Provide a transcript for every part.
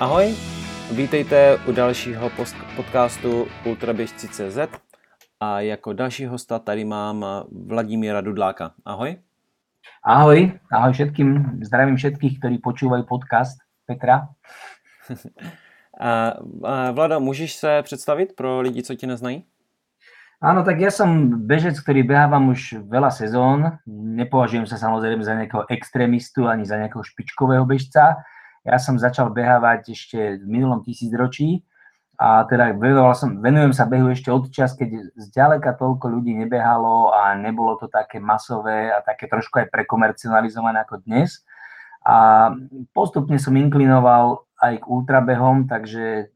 Ahoj, vítejte u dalšího podcastu Ultraběžci.cz a jako další hosta tady mám Vladimíra Dudláka. Ahoj. Ahoj, ahoj všetkým, zdravím všetkých, ktorí počúvajú podcast Petra. a, a Vlado, můžeš se představit pro lidi, co tě neznají? Áno, tak ja som bežec, ktorý behávam už veľa sezón. Nepovažujem sa samozrejme za nejakého extrémistu ani za nejakého špičkového bežca. Ja som začal behávať ešte v minulom tisícročí a teda som, venujem sa behu ešte od čas, keď zďaleka toľko ľudí nebehalo a nebolo to také masové a také trošku aj prekomercionalizované ako dnes. A postupne som inklinoval aj k ultrabehom, takže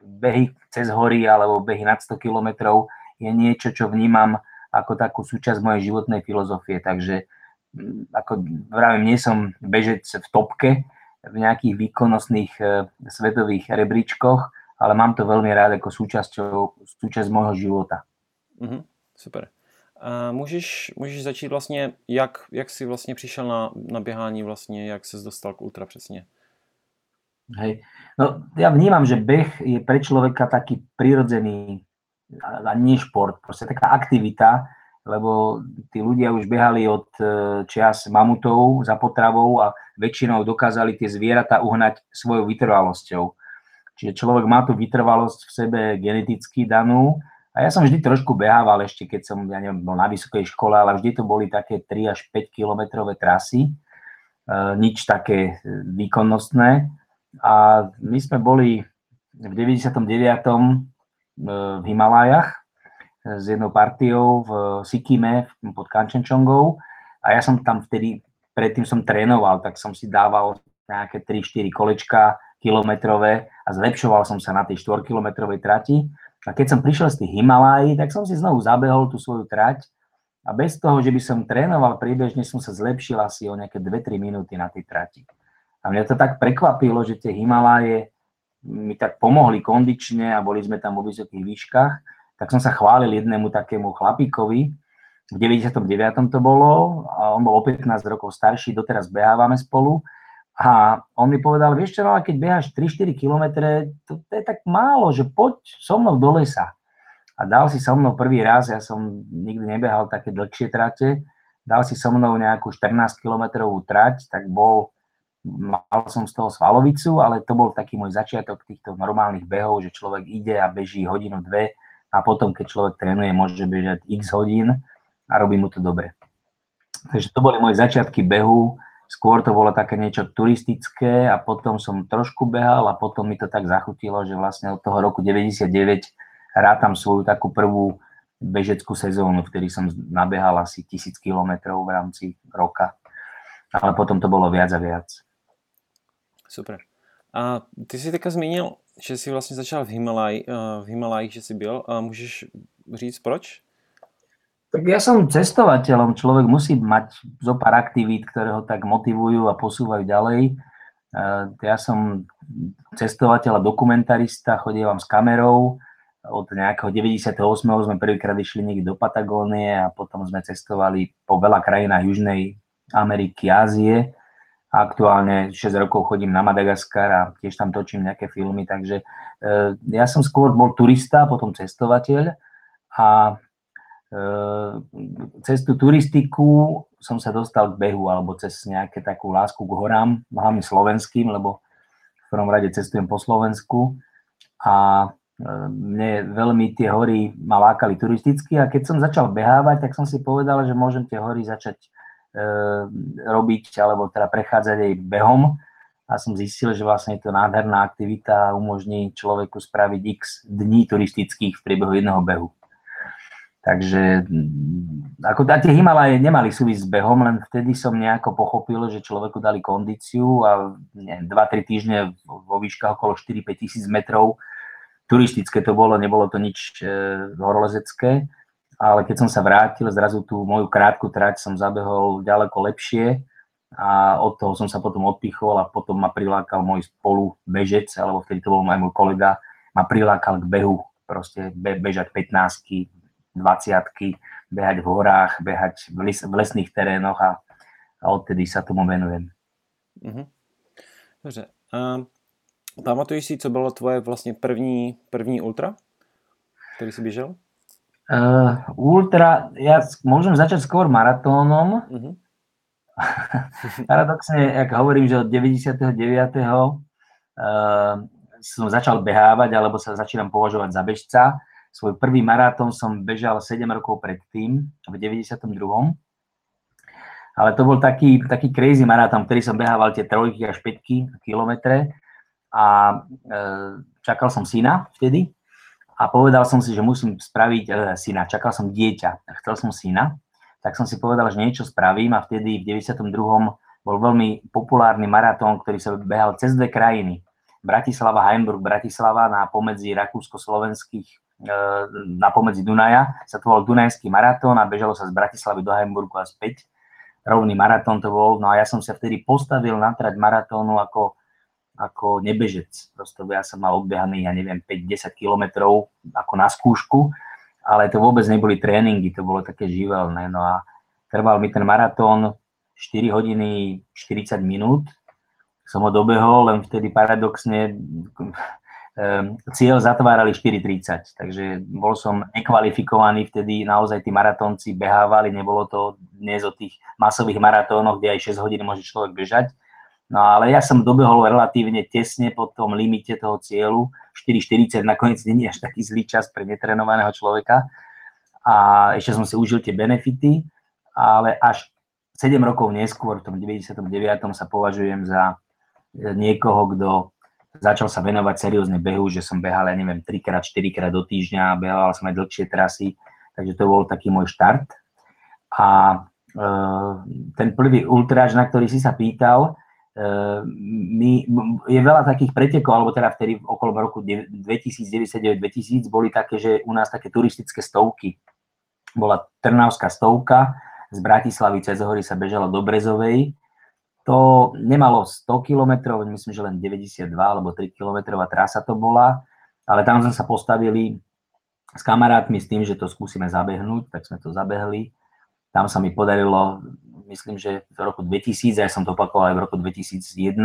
behy cez hory alebo behy nad 100 kilometrov je niečo, čo vnímam ako takú súčasť mojej životnej filozofie. Takže mm, ako vravím, nie som bežec v topke v nejakých výkonnostných e, svetových rebríčkoch, ale mám to veľmi rád ako súčasťou, súčasť môjho života. Mm-hmm, super. A můžeš, můžeš začít vlastně, jak, jak jsi vlastně přišel na, na běhání vlastně, jak ses dostal k ultra přesně? Hej. No, ja vnímam, že beh je pre človeka taký prirodzený a nie šport, proste taká aktivita, lebo tí ľudia už behali od e, čias mamutov za potravou a väčšinou dokázali tie zvieratá uhnať svojou vytrvalosťou. Čiže človek má tú vytrvalosť v sebe geneticky danú a ja som vždy trošku behával ešte, keď som, ja neviem, bol na vysokej škole, ale vždy to boli také 3 až 5 kilometrové trasy, e, nič také výkonnostné. A my sme boli v 99 v Himalájach s jednou partiou v Sikime pod Kanchenčongou a ja som tam vtedy, predtým som trénoval, tak som si dával nejaké 3-4 kolečka kilometrové a zlepšoval som sa na tej 4-kilometrovej trati. A keď som prišiel z tých Himalájí, tak som si znovu zabehol tú svoju trať a bez toho, že by som trénoval priebežne, som sa zlepšil asi o nejaké 2-3 minúty na tej trati. A mňa to tak prekvapilo, že tie Himaláje mi tak pomohli kondične a boli sme tam vo vysokých výškach, tak som sa chválil jednému takému chlapíkovi, v 99. to bolo, a on bol o 15 rokov starší, doteraz behávame spolu a on mi povedal, vieš čo, keď beháš 3-4 km, to, to je tak málo, že poď so mnou do lesa. A dal si so mnou prvý raz, ja som nikdy nebehal také dlhšie trate, dal si so mnou nejakú 14 kilometrovú trať, tak bol mal som z toho svalovicu, ale to bol taký môj začiatok týchto normálnych behov, že človek ide a beží hodinu, dve a potom, keď človek trénuje, môže bežať x hodín a robí mu to dobre. Takže to boli moje začiatky behu, skôr to bolo také niečo turistické a potom som trošku behal a potom mi to tak zachutilo, že vlastne od toho roku 99 rátam svoju takú prvú bežeckú sezónu, v ktorej som nabehal asi tisíc kilometrov v rámci roka. Ale potom to bolo viac a viac. Super. A ty jsi teďka zmínil, že jsi vlastně začal v, Himalaj, eh, v Himalajích, že jsi byl. A můžeš říct proč? Tak ja som cestovateľom, človek musí mať zo pár aktivít, ktoré ho tak motivujú a posúvajú ďalej. Eh, ja som cestovateľ a dokumentarista, chodievam s kamerou. Od nejakého 98. sme prvýkrát išli niekde do Patagónie a potom sme cestovali po veľa krajinách Južnej Ameriky, Ázie Aktuálne 6 rokov chodím na Madagaskar a tiež tam točím nejaké filmy, takže e, ja som skôr bol turista, potom cestovateľ a e, cez tú turistiku som sa dostal k behu alebo cez nejaké takú lásku k horám, hlavne slovenským, lebo v prvom rade cestujem po Slovensku a e, mne veľmi tie hory ma lákali turisticky a keď som začal behávať, tak som si povedal, že môžem tie hory začať robiť alebo teda prechádzať aj behom a som zistil, že vlastne je to nádherná aktivita a umožní človeku spraviť x dní turistických v priebehu jedného behu. Takže ako tie Himalaje nemali súvisť s behom, len vtedy som nejako pochopil, že človeku dali kondíciu a 2-3 týždne vo výškach okolo 4-5 tisíc metrov. Turistické to bolo, nebolo to nič e, horolezecké ale keď som sa vrátil, zrazu tú moju krátku trať som zabehol ďaleko lepšie a od toho som sa potom odpichol a potom ma prilákal môj spolu bežec, alebo vtedy to bol aj môj kolega, ma prilákal k behu, proste be, bežať 15 20 behať v horách, behať v, les, v lesných terénoch a, a odtedy sa tomu venujem. Mm-hmm. Dobře. Uh, Pamatuješ si, co bylo tvoje vlastně první, první ultra, který si běžel? Uh, ultra, ja môžem začať skôr maratónom. Uh-huh. Paradoxne, jak hovorím, že od 99. Uh, som začal behávať, alebo sa začínam považovať za bežca. Svoj prvý maratón som bežal 7 rokov predtým, v 92. Ale to bol taký, taký crazy maratón, ktorý som behával tie trojky až 5 kilometre a e, čakal som syna vtedy a povedal som si, že musím spraviť e, syna. Čakal som dieťa, chcel som syna, tak som si povedal, že niečo spravím a vtedy v 92. bol veľmi populárny maratón, ktorý sa behal cez dve krajiny. Bratislava, Heimburg, Bratislava na pomedzi rakúsko-slovenských e, na pomedzi Dunaja sa to bol Dunajský maratón a bežalo sa z Bratislavy do Heimburgu a späť. Rovný maratón to bol. No a ja som sa vtedy postavil na trať maratónu ako ako nebežec. Proste ja som mal odbehaný, ja neviem, 5-10 kilometrov ako na skúšku, ale to vôbec neboli tréningy, to bolo také živelné. No a trval mi ten maratón 4 hodiny 40 minút. Som ho dobehol, len vtedy paradoxne ehm, cieľ zatvárali 4.30, takže bol som nekvalifikovaný, vtedy naozaj tí maratónci behávali, nebolo to dnes o tých masových maratónoch, kde aj 6 hodín môže človek bežať, No ale ja som dobehol relatívne tesne po tom limite toho cieľu. 4,40 nakoniec nie je až taký zlý čas pre netrenovaného človeka. A ešte som si užil tie benefity, ale až 7 rokov neskôr, v tom 99. sa považujem za niekoho, kto začal sa venovať seriózne behu, že som behal, ja neviem, 3 krát, 4 krát do týždňa, behal som aj dlhšie trasy, takže to bol taký môj štart. A e, ten prvý ultráž, na ktorý si sa pýtal, my, je veľa takých pretekov, alebo teda vtedy okolo roku 2099-2000 boli také, že u nás také turistické stovky. Bola Trnavská stovka, z Bratislavy cez hory sa bežalo do Brezovej. To nemalo 100 km, myslím, že len 92 alebo 3 km trasa to bola, ale tam sme sa postavili s kamarátmi s tým, že to skúsime zabehnúť, tak sme to zabehli. Tam sa mi podarilo myslím, že v roku 2000, ja som to opakoval aj v roku 2001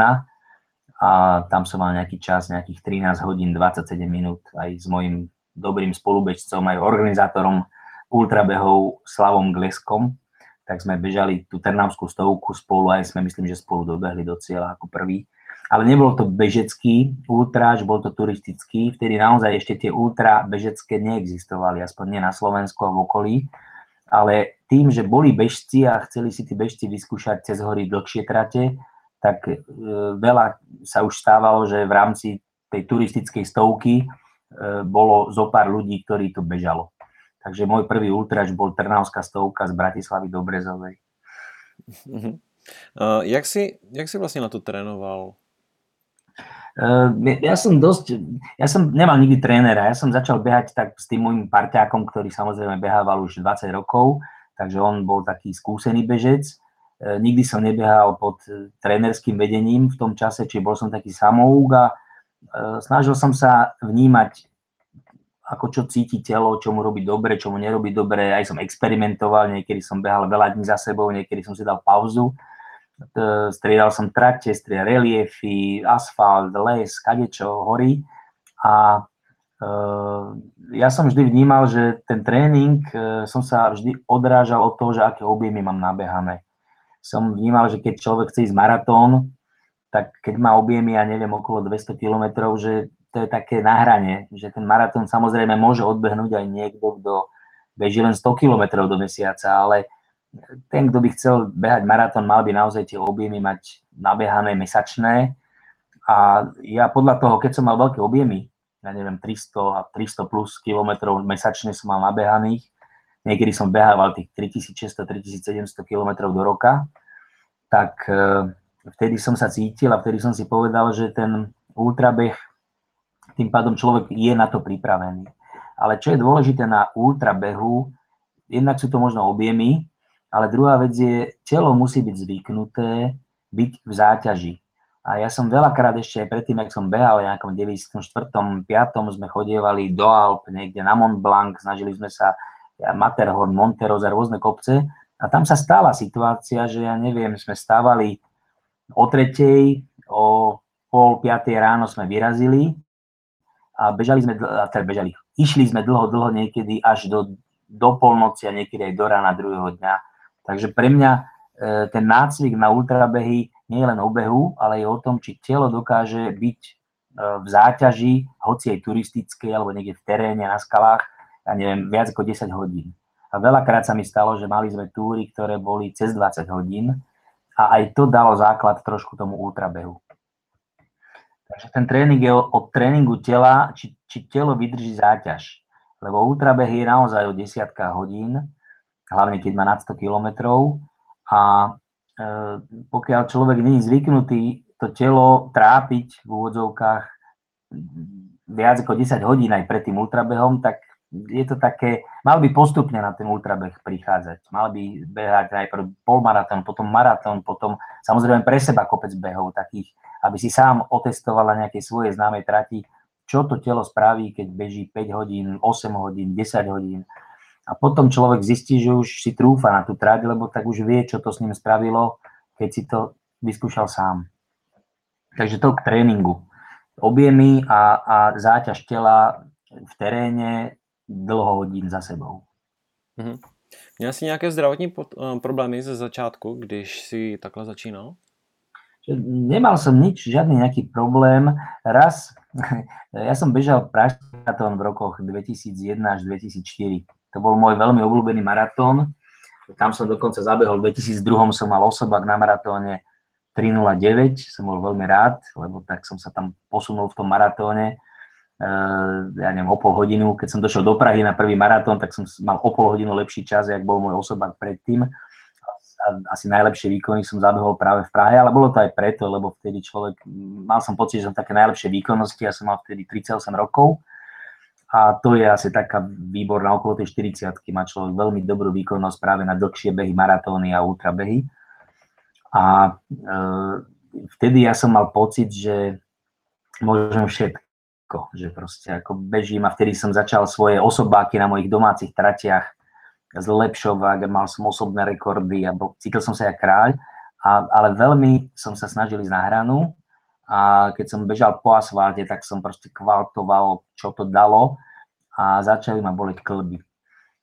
a tam som mal nejaký čas, nejakých 13 hodín 27 minút aj s mojim dobrým spolubežcom, aj organizátorom ultrabehov Slavom Gleskom, tak sme bežali tú Trnavskú stovku spolu, aj sme myslím, že spolu dobehli do cieľa ako prvý. Ale nebol to bežecký ultráž, bol to turistický, vtedy naozaj ešte tie ultra bežecké neexistovali, aspoň nie na Slovensku a v okolí ale tým, že boli bežci a chceli si tí bežci vyskúšať cez hory dlhšie trate, tak e, veľa sa už stávalo, že v rámci tej turistickej stovky e, bolo zo pár ľudí, ktorí to bežalo. Takže môj prvý ultraž bol Trnavská stovka z Bratislavy do Brezovej. Uh-huh. Uh, jak, si, jak si vlastne na to trénoval? Uh, ja som dosť, ja som nemal nikdy trénera, ja som začal behať tak s tým môjim parťákom, ktorý samozrejme behával už 20 rokov, takže on bol taký skúsený bežec. Uh, nikdy som nebehal pod uh, trénerským vedením v tom čase, či bol som taký samouk a snažil som sa vnímať, ako čo cíti telo, čo mu robí dobre, čo mu nerobí dobre. Aj som experimentoval, niekedy som behal veľa dní za sebou, niekedy som si dal pauzu striedal som trate, striedal reliefy, asfalt, les, kadečo, hory a e, ja som vždy vnímal, že ten tréning, e, som sa vždy odrážal od toho, že aké objemy mám nabehané. Som vnímal, že keď človek chce ísť maratón, tak keď má objemy, ja neviem, okolo 200 km, že to je také nahranie, že ten maratón samozrejme môže odbehnúť aj niekto, kto beží len 100 km do mesiaca, ale ten, kto by chcel behať maratón, mal by naozaj tie objemy mať nabehané mesačné. A ja podľa toho, keď som mal veľké objemy, ja neviem, 300 a 300 plus kilometrov mesačne som mal nabehaných, niekedy som behával tých 3600-3700 kilometrov do roka, tak e, vtedy som sa cítil a vtedy som si povedal, že ten ultrabeh, tým pádom človek je na to pripravený. Ale čo je dôležité na ultrabehu, jednak sú to možno objemy, ale druhá vec je, telo musí byť zvyknuté byť v záťaži. A ja som veľakrát ešte aj predtým, ak som behal, v nejakom 94. 5. sme chodievali do Alp, niekde na Mont Blanc, snažili sme sa Matterhorn, Monterosa, rôzne kopce. A tam sa stala situácia, že ja neviem, sme stávali o tretej, o, pol piatej ráno sme vyrazili a bežali sme, a teda bežali, išli sme dlho, dlho niekedy až do, do polnoci a niekedy aj do rána druhého dňa. Takže pre mňa ten nácvik na ultrabehy nie je len o behu, ale je o tom, či telo dokáže byť e, v záťaži, hoci aj turistickej, alebo niekde v teréne, na skalách, ja neviem, viac ako 10 hodín. A veľakrát sa mi stalo, že mali sme túry, ktoré boli cez 20 hodín a aj to dalo základ trošku tomu ultrabehu. Takže ten tréning je od tréningu tela, či, či telo vydrží záťaž. Lebo ultrabeh je naozaj o desiatka hodín, hlavne keď má nad 100 kilometrov. A e, pokiaľ človek není zvyknutý to telo trápiť v úvodzovkách viac ako 10 hodín aj pred tým ultrabehom, tak je to také, mal by postupne na ten ultrabeh prichádzať. Mal by behať najprv polmaratón, potom maratón, potom samozrejme pre seba kopec behov takých, aby si sám otestoval na nejakej svojej známej trati, čo to telo spraví, keď beží 5 hodín, 8 hodín, 10 hodín. A potom človek zistí, že už si trúfa na tú trať, lebo tak už vie, čo to s ním spravilo, keď si to vyskúšal sám. Takže to k tréningu. Objemy a, a záťaž tela v teréne dlho hodin za sebou. Mm-hmm. Měl jsi nějaké zdravotní pod, uh, problémy ze začátku, když si takhle začínal? Nemal som nič, žiadny nejaký problém. Raz, ja som bežal pražský v rokoch 2001 až 2004. To bol môj veľmi obľúbený maratón. Tam som dokonca zabehol, v 2002 som mal osobák na maratóne 3.09, som bol veľmi rád, lebo tak som sa tam posunul v tom maratóne Eh, ja neviem, o pol hodinu. Keď som došiel do Prahy na prvý maratón, tak som mal o pol hodinu lepší čas, jak bol môj osobák predtým. A asi najlepšie výkony som zabehol práve v Prahe, ale bolo to aj preto, lebo vtedy človek, mal som pocit, že som také najlepšie výkonnosti, ja som mal vtedy 38 rokov a to je asi taká výborná okolo tej 40 má človek veľmi dobrú výkonnosť práve na dlhšie behy, maratóny a ultrabehy. A e, vtedy ja som mal pocit, že môžem všetko že proste ako bežím a vtedy som začal svoje osobáky na mojich domácich tratiach zlepšovať, mal som osobné rekordy a cítil som sa ako kráľ, a, ale veľmi som sa snažil ísť na hranu a keď som bežal po asfalte, tak som proste kvaltoval, čo to dalo a začali ma boleť klby.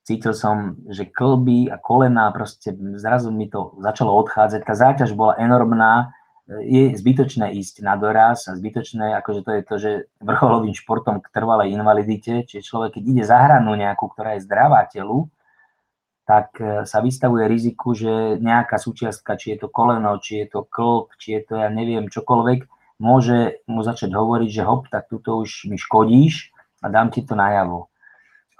Cítil som, že klby a kolena, proste zrazu mi to začalo odchádzať, tá záťaž bola enormná, je zbytočné ísť na doraz a zbytočné, akože to je to, že vrcholovým športom k trvalej invalidite, čiže človek, keď ide za hranu nejakú, ktorá je zdravá telu, tak e, sa vystavuje riziku, že nejaká súčiastka, či je to koleno, či je to klb, či je to, ja neviem, čokoľvek, môže mu začať hovoriť, že hop, tak tuto už mi škodíš a dám ti to najavo.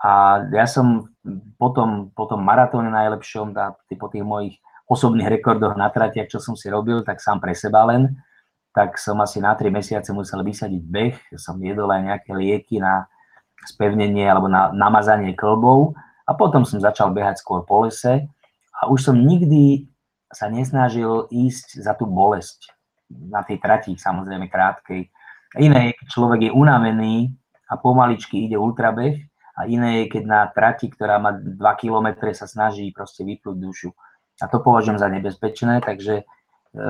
A ja som potom, po tom maratóne najlepšom, po tých mojich osobných rekordoch na tratiach, čo som si robil, tak sám pre seba len, tak som asi na 3 mesiace musel vysadiť beh, som jedol aj nejaké lieky na spevnenie alebo na namazanie klbov. A potom som začal behať skôr po lese. A už som nikdy sa nesnažil ísť za tú bolesť na tej trati, samozrejme krátkej. Iné je, keď človek je unavený a pomaličky ide ultrabeh a iné je, keď na trati, ktorá má 2 km, sa snaží proste vyplúť dušu. A to považujem za nebezpečné, takže e,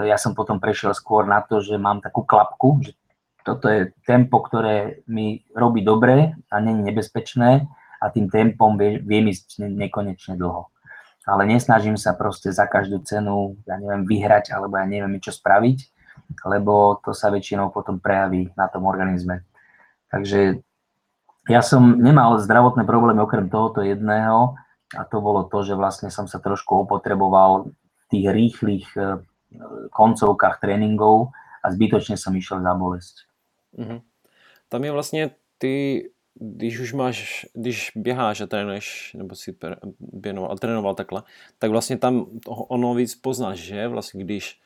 ja som potom prešiel skôr na to, že mám takú klapku, že toto je tempo, ktoré mi robí dobre a je nebezpečné a tým tempom viem ísť nekonečne dlho. Ale nesnažím sa proste za každú cenu, ja neviem, vyhrať alebo ja neviem čo spraviť, lebo to sa väčšinou potom prejaví na tom organizme. Takže ja som nemal zdravotné problémy okrem tohoto jedného, a to bolo to, že vlastne som sa trošku opotreboval v tých rýchlych e, koncovkách tréningov a zbytočne som išiel za bolesť. Mm-hmm. Tam je vlastně ty, když už máš, když běháš a trénuješ, nebo si běnoval, trénoval takhle, tak vlastně tam ono víc poznáš, že vlastně když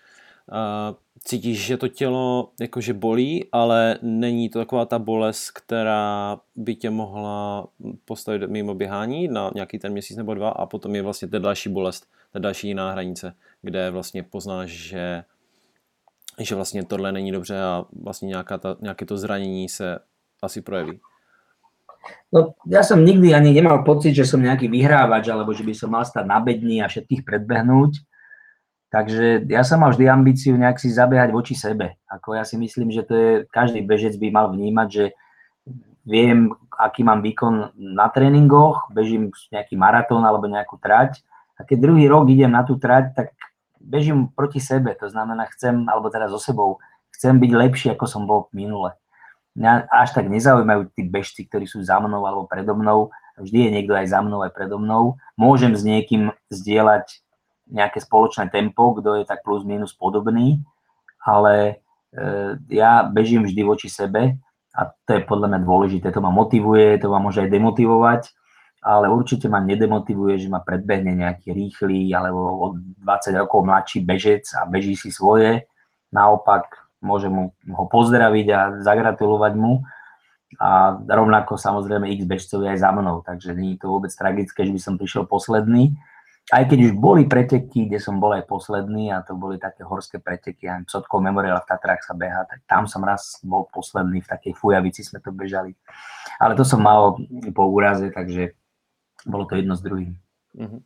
cítíš, že to tělo jakože bolí, ale není to taková ta bolest, která by tě mohla postavit mimo běhání na nějaký ten měsíc nebo dva a potom je vlastně ta další bolest, ta další jiná hranice, kde vlastně poznáš, že že vlastně tohle není dobře a vlastně nějaká ta, nějaké to zranění se asi projeví. No, ja som nikdy ani nemal pocit, že som nejaký vyhrávač, alebo že by som mal stať na bedni a všetkých predbehnúť Takže ja som mal vždy ambíciu nejak si zabiehať voči sebe. Ako ja si myslím, že to je, každý bežec by mal vnímať, že viem, aký mám výkon na tréningoch, bežím nejaký maratón alebo nejakú trať a keď druhý rok idem na tú trať, tak bežím proti sebe, to znamená chcem, alebo teda so sebou, chcem byť lepší, ako som bol minule. Mňa až tak nezaujímajú tí bežci, ktorí sú za mnou alebo predo mnou, vždy je niekto aj za mnou, aj predo mnou. Môžem s niekým zdieľať nejaké spoločné tempo, kto je tak plus minus podobný, ale e, ja bežím vždy voči sebe a to je podľa mňa dôležité. To ma motivuje, to ma môže aj demotivovať, ale určite ma nedemotivuje, že ma predbehne nejaký rýchly alebo od 20 rokov mladší bežec a beží si svoje. Naopak môžem ho pozdraviť a zagratulovať mu. A rovnako samozrejme x bežcov aj za mnou, takže nie je to vôbec tragické, že by som prišiel posledný aj keď už boli preteky, kde som bol aj posledný a to boli také horské preteky, aj Sotkov Memorial v Tatrách sa beha, tak tam som raz bol posledný, v takej fujavici sme to bežali. Ale to som mal po úraze, takže bolo to jedno s druhým. Uh-huh.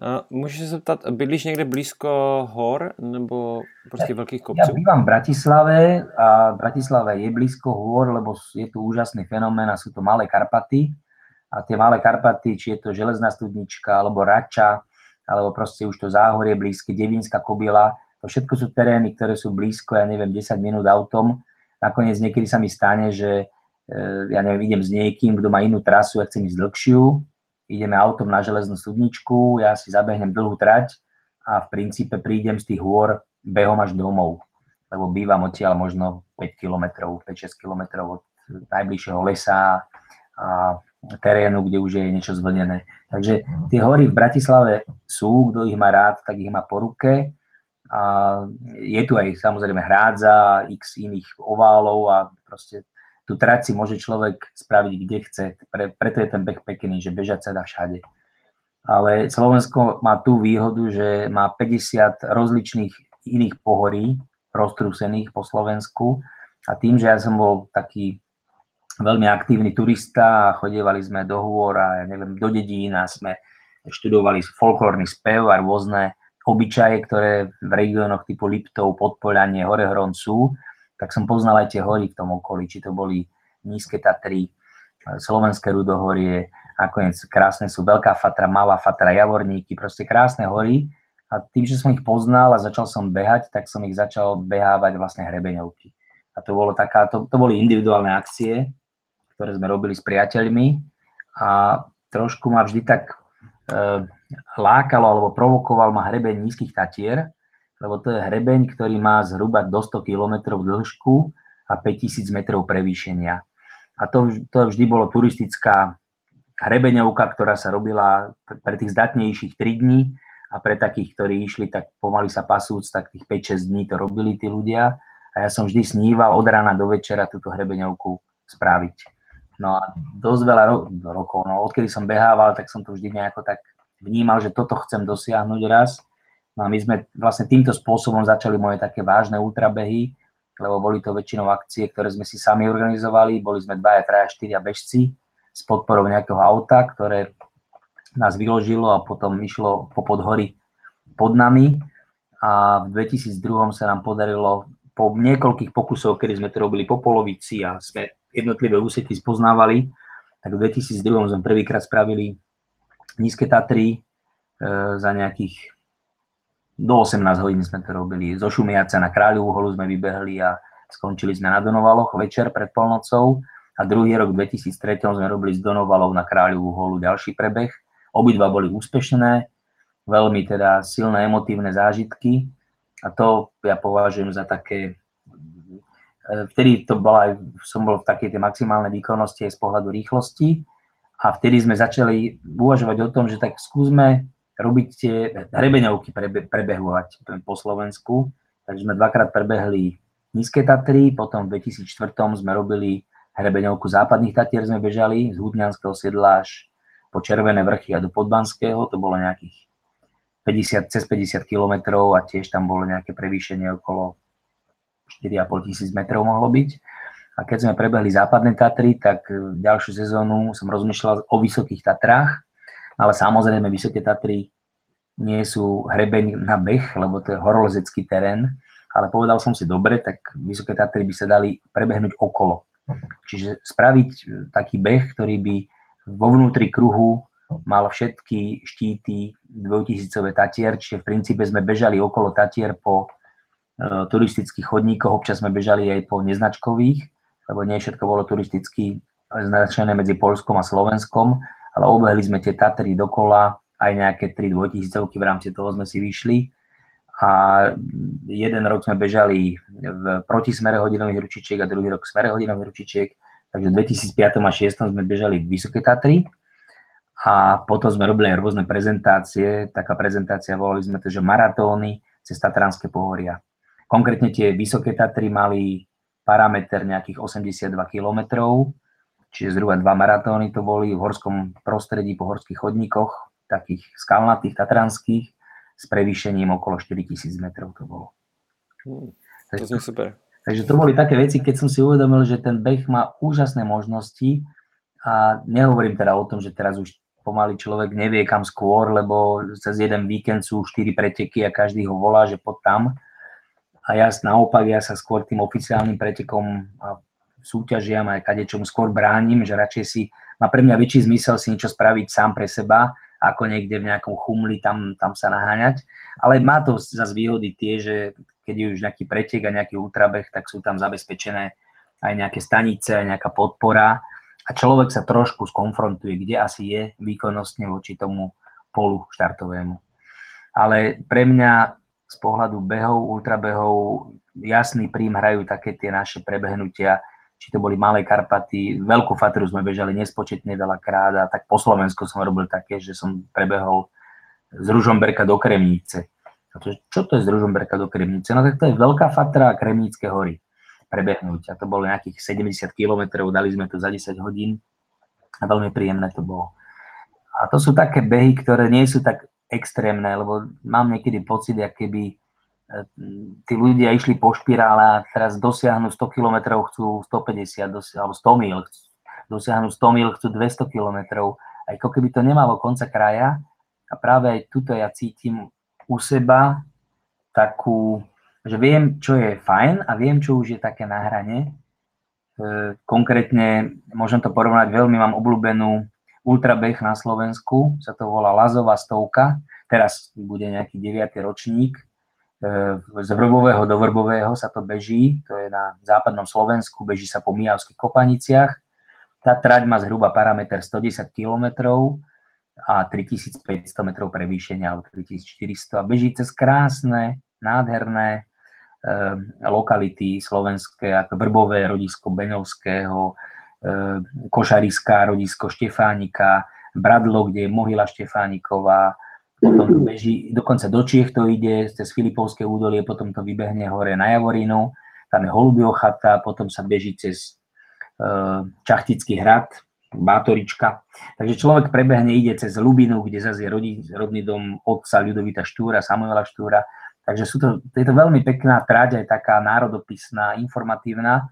A můžeš se zeptat, bydlíš někde blízko hor nebo prostě velkých kopců? Ja bývam v Bratislave a Bratislava je blízko hôr, lebo je tu úžasný fenomén a sú to malé Karpaty. A tie malé Karpaty, či je to železná studnička alebo Rača, alebo proste už to záhorie blízke, Devinská kobila, to všetko sú terény, ktoré sú blízko, ja neviem, 10 minút autom. Nakoniec niekedy sa mi stane, že e, ja neviem, idem s niekým, kto má inú trasu, ja chcem ísť dlhšiu, ideme autom na železnú studničku, ja si zabehnem dlhú trať a v princípe prídem z tých hôr behom až domov, lebo bývam odtiaľ možno 5 km, 5-6 km od najbližšieho lesa a terénu, kde už je niečo zvlnené. Takže tie hory v Bratislave sú, kto ich má rád, tak ich má po ruke. A je tu aj samozrejme hrádza, x iných oválov a proste tú trať si môže človek spraviť kde chce. Pre, preto je ten beh pekný, že bežať sa dá všade. Ale Slovensko má tú výhodu, že má 50 rozličných iných pohorí roztrúsených po Slovensku a tým, že ja som bol taký veľmi aktívny turista a chodievali sme do hôr a ja neviem, do dedín a sme študovali folklórny spev a rôzne obyčaje, ktoré v regiónoch typu Liptov, Podpoľanie, Horehron sú, tak som poznal aj tie hory v tom okolí, či to boli Nízke Tatry, Slovenské Rudohorie, nakoniec krásne sú Veľká Fatra, Malá Fatra, Javorníky, proste krásne hory. A tým, že som ich poznal a začal som behať, tak som ich začal behávať vlastne hrebeňovky. A to, bolo taká, to, to boli individuálne akcie, ktoré sme robili s priateľmi a trošku ma vždy tak e, lákalo alebo provokoval ma hrebeň nízkych tatier, lebo to je hrebeň, ktorý má zhruba do 100 km dĺžku a 5000 metrov prevýšenia. A to, to vždy bolo turistická hrebeňovka, ktorá sa robila pre tých zdatnejších 3 dní a pre takých, ktorí išli tak pomaly sa pasúc, tak tých 5-6 dní to robili tí ľudia. A ja som vždy sníval od rána do večera túto hrebeňovku spraviť. No a dosť veľa ro- rokov, no odkedy som behával, tak som to vždy nejako tak vnímal, že toto chcem dosiahnuť raz. No a my sme vlastne týmto spôsobom začali moje také vážne ultrabehy, lebo boli to väčšinou akcie, ktoré sme si sami organizovali, boli sme dvaja, traja, štyria bežci s podporou nejakého auta, ktoré nás vyložilo a potom išlo po podhory pod nami a v 2002 sa nám podarilo po niekoľkých pokusoch, kedy sme to robili po polovici a sme jednotlivé úseky spoznávali, tak v 2002 sme prvýkrát spravili nízke Tatry e, za nejakých do 18 hodín sme to robili. Zo Šumiaca na Kráľovú holu sme vybehli a skončili sme na Donovaloch večer pred polnocou a druhý rok v 2003 sme robili z Donovalov na Kráľovú holu ďalší prebeh. Obidva boli úspešné, veľmi teda silné emotívne zážitky a to ja považujem za také E, vtedy to bola, som bol v takej tej maximálnej výkonnosti aj z pohľadu rýchlosti a vtedy sme začali uvažovať o tom, že tak skúsme robiť tie hrebeňovky prebe, prebehovať po Slovensku. Takže sme dvakrát prebehli Nízke Tatry, potom v 2004 sme robili hrebeňovku západných Tatier sme bežali z Hudňanského sedla až po Červené vrchy a do Podbanského, to bolo nejakých 50, cez 50 kilometrov a tiež tam bolo nejaké prevýšenie okolo 4,5 tisíc metrov mohlo byť. A keď sme prebehli západné Tatry, tak ďalšiu sezónu som rozmýšľal o Vysokých Tatrách, ale samozrejme Vysoké Tatry nie sú hrebeň na beh, lebo to je horolezecký terén, ale povedal som si, dobre, tak Vysoké Tatry by sa dali prebehnúť okolo. Čiže spraviť taký beh, ktorý by vo vnútri kruhu mal všetky štíty dvojtisícové Tatier, čiže v princípe sme bežali okolo Tatier po e, turistických chodníkoch, občas sme bežali aj po neznačkových, lebo nie všetko bolo turisticky značené medzi Polskom a Slovenskom, ale obehli sme tie Tatry dokola, aj nejaké tri dvojtisícovky, v rámci toho sme si vyšli. A jeden rok sme bežali v protismere hodinových ručičiek a druhý rok v smere hodinových ručičiek, takže v 2005 a 2006 sme bežali Vysoké Tatry a potom sme robili aj rôzne prezentácie. Taká prezentácia, volali sme to, že maratóny cez Tatranské pohoria. Konkrétne tie Vysoké Tatry mali parameter nejakých 82 km, čiže zhruba dva maratóny to boli v horskom prostredí po horských chodníkoch, takých skalnatých, tatranských, s prevýšením okolo 4000 metrov to bolo. Hmm, to znie super. Takže to boli také veci, keď som si uvedomil, že ten beh má úžasné možnosti a nehovorím teda o tom, že teraz už pomaly človek nevie kam skôr, lebo cez jeden víkend sú štyri preteky a každý ho volá, že pod tam. A ja naopak, ja sa skôr tým oficiálnym pretekom a súťažiam aj kadečomu skôr bránim, že radšej si, má pre mňa väčší zmysel si niečo spraviť sám pre seba, ako niekde v nejakom chumli tam, tam sa naháňať. Ale má to zase výhody tie, že keď je už nejaký pretek a nejaký ultrabeh, tak sú tam zabezpečené aj nejaké stanice, aj nejaká podpora a človek sa trošku skonfrontuje, kde asi je výkonnostne voči tomu polu štartovému. Ale pre mňa z pohľadu behov, ultrabehov, jasný prím hrajú také tie naše prebehnutia, či to boli Malé Karpaty, Veľkú Fatru sme bežali nespočetne veľa krát a tak po Slovensku som robil také, že som prebehol z Ružomberka do Kremnice. Čo to je z Ružomberka do Kremnice? No tak to je Veľká Fatra a Kremnické hory prebehnúť. A to bolo nejakých 70 kilometrov, dali sme to za 10 hodín a veľmi príjemné to bolo. A to sú také behy, ktoré nie sú tak extrémne, lebo mám niekedy pocit, ako keby e, tí ľudia išli po špirále a teraz dosiahnu 100 km, chcú 150, alebo 100 mil, dosiahnu 100 mil, chcú 200 km, ako keby to nemalo konca kraja. A práve aj tuto ja cítim u seba takú, že viem, čo je fajn a viem, čo už je také na hrane. E, konkrétne, môžem to porovnať, veľmi mám obľúbenú ultrabeh na Slovensku, sa to volá Lazová stovka, teraz bude nejaký 9. ročník, e, z Vrbového do Vrbového sa to beží, to je na západnom Slovensku, beží sa po Mijavských kopaniciach. Tá trať má zhruba parameter 110 km a 3500 metrov prevýšenia, alebo 3400 a beží cez krásne, nádherné lokality slovenské, ako Vrbové rodisko Beňovského, eh, Košariská rodisko Štefánika, Bradlo, kde je mohyla Štefániková, potom to beží, dokonca do Čiech to ide, cez Filipovské údolie, potom to vybehne hore na Javorinu, tam je Holubio chata, potom sa beží cez eh, Čachtický hrad, Bátorička. Takže človek prebehne, ide cez Lubinu, kde zase je rodný dom otca Ľudovita Štúra, Samuela Štúra, Takže sú to, je to veľmi pekná trať, aj taká národopisná, informatívna.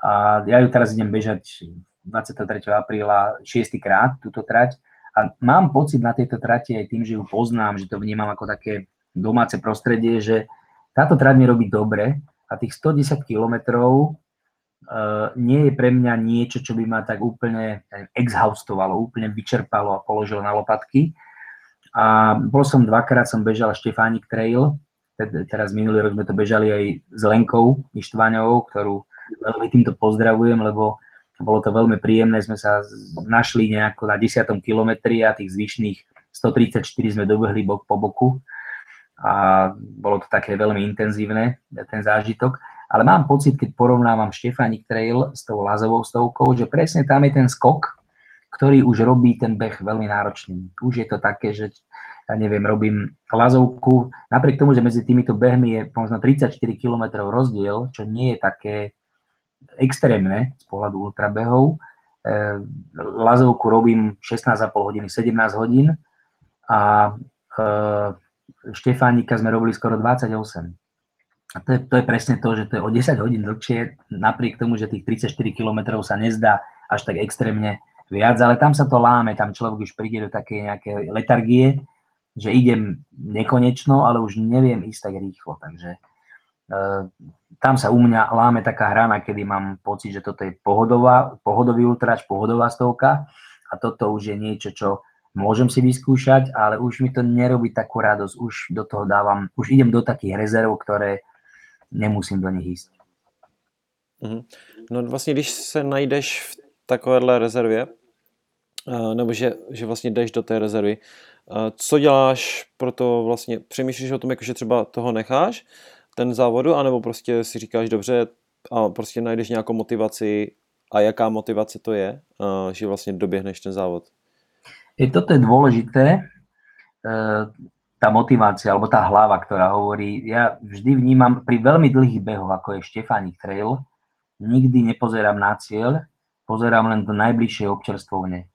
A ja ju teraz idem bežať 23. apríla 6. krát, túto trať. A mám pocit na tejto trati aj tým, že ju poznám, že to vnímam ako také domáce prostredie, že táto trať mi robí dobre a tých 110 kilometrov uh, nie je pre mňa niečo, čo by ma tak úplne exhaustovalo, úplne vyčerpalo a položilo na lopatky. A bol som dvakrát, som bežal Štefánik Trail, teraz minulý rok sme to bežali aj s Lenkou Ištvaňovou, ktorú veľmi týmto pozdravujem, lebo bolo to veľmi príjemné, sme sa našli nejako na 10. kilometri a tých zvyšných 134 sme dobehli bok po boku a bolo to také veľmi intenzívne, ten zážitok. Ale mám pocit, keď porovnávam Štefánik Trail s tou Lazovou stovkou, že presne tam je ten skok, ktorý už robí ten beh veľmi náročný. Už je to také, že ja neviem, robím lazovku, napriek tomu, že medzi týmito behmi je možno 34 km rozdiel, čo nie je také extrémne z pohľadu ultrabehov, e, lazovku robím 16,5 hodiny, 17 hodín a e, Štefánika sme robili skoro 28. A to je, to je presne to, že to je o 10 hodín dlhšie, napriek tomu, že tých 34 km sa nezdá až tak extrémne viac, ale tam sa to láme, tam človek už príde do takej nejakej letargie, že idem nekonečno, ale už neviem ísť tak rýchlo. Takže e, tam sa u mňa láme taká hrana, kedy mám pocit, že toto je pohodová, pohodový ultrač, pohodová stovka a toto už je niečo, čo môžem si vyskúšať, ale už mi to nerobí takú radosť, už do toho dávam, už idem do takých rezerv, ktoré nemusím do nich ísť. Mhm. No vlastně, když se najdeš v takovéhle rezervě, eh, nebo že, že vlastně jdeš do té rezervy, co děláš pro to vlastně, přemýšlíš o tom, jako že třeba toho necháš, ten závodu, anebo prostě si říkáš dobře a prostě najdeš nějakou motivaci a jaká motivace to je, eh, že vlastně doběhneš ten závod? Je toto je dôležité, tá motivácia alebo tá hlava, ktorá hovorí, ja vždy vnímam pri veľmi dlhých behoch, ako je Štefánik Trail, nikdy nepozerám na cieľ, pozerám len do najbližšej občerstvovne.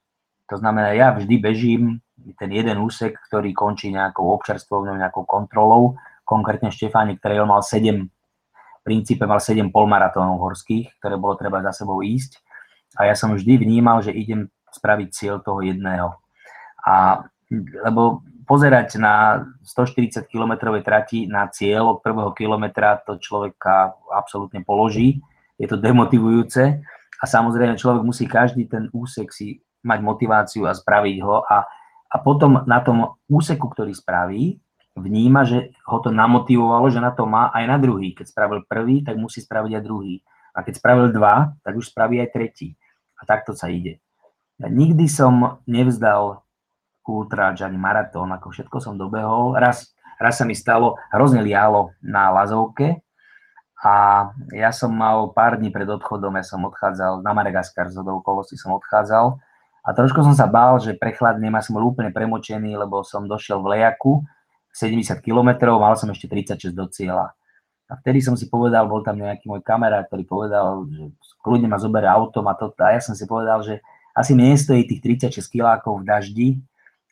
To znamená, ja vždy bežím ten jeden úsek, ktorý končí nejakou občerstvovnou, nejakou kontrolou. Konkrétne Štefánik Trail mal 7, v princípe mal 7 polmaratónov horských, ktoré bolo treba za sebou ísť. A ja som vždy vnímal, že idem spraviť cieľ toho jedného. A lebo pozerať na 140 km trati na cieľ od prvého kilometra to človeka absolútne položí je to demotivujúce a samozrejme človek musí každý ten úsek si mať motiváciu a spraviť ho a, a potom na tom úseku, ktorý spraví, vníma, že ho to namotivovalo, že na to má aj na druhý. Keď spravil prvý, tak musí spraviť aj druhý. A keď spravil dva, tak už spraví aj tretí. A takto sa ide. Ja nikdy som nevzdal ultráč ani maratón, ako všetko som dobehol. Raz, raz sa mi stalo, hrozne lialo na Lazovke, a ja som mal pár dní pred odchodom, ja som odchádzal na Madagaskar, z okolosti som odchádzal a trošku som sa bál, že prechladnem, ja som bol úplne premočený, lebo som došiel v lejaku 70 km, mal som ešte 36 do cieľa. A vtedy som si povedal, bol tam nejaký môj kamarát, ktorý povedal, že kľudne ma zoberie autom a to. A ja som si povedal, že asi mi nestojí tých 36 kilákov v daždi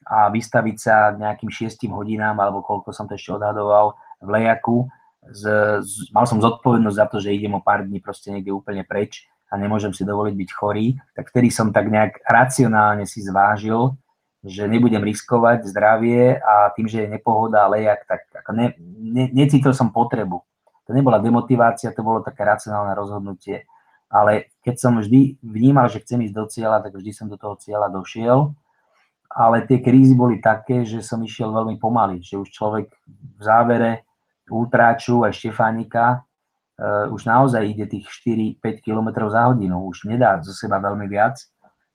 a vystaviť sa nejakým 6 hodinám, alebo koľko som to ešte odhadoval, v lejaku, z, z, mal som zodpovednosť za to, že idem o pár dní proste niekde úplne preč a nemôžem si dovoliť byť chorý, tak vtedy som tak nejak racionálne si zvážil, že nebudem riskovať zdravie a tým, že je nepohoda a lejak, tak ako ne, ne, necítil som potrebu. To nebola demotivácia, to bolo také racionálne rozhodnutie. Ale keď som vždy vnímal, že chcem ísť do cieľa, tak vždy som do toho cieľa došiel. Ale tie krízy boli také, že som išiel veľmi pomaly, že už človek v závere Ultráču a Štefánika už naozaj ide tých 4-5 km za hodinu, už nedá zo seba veľmi viac.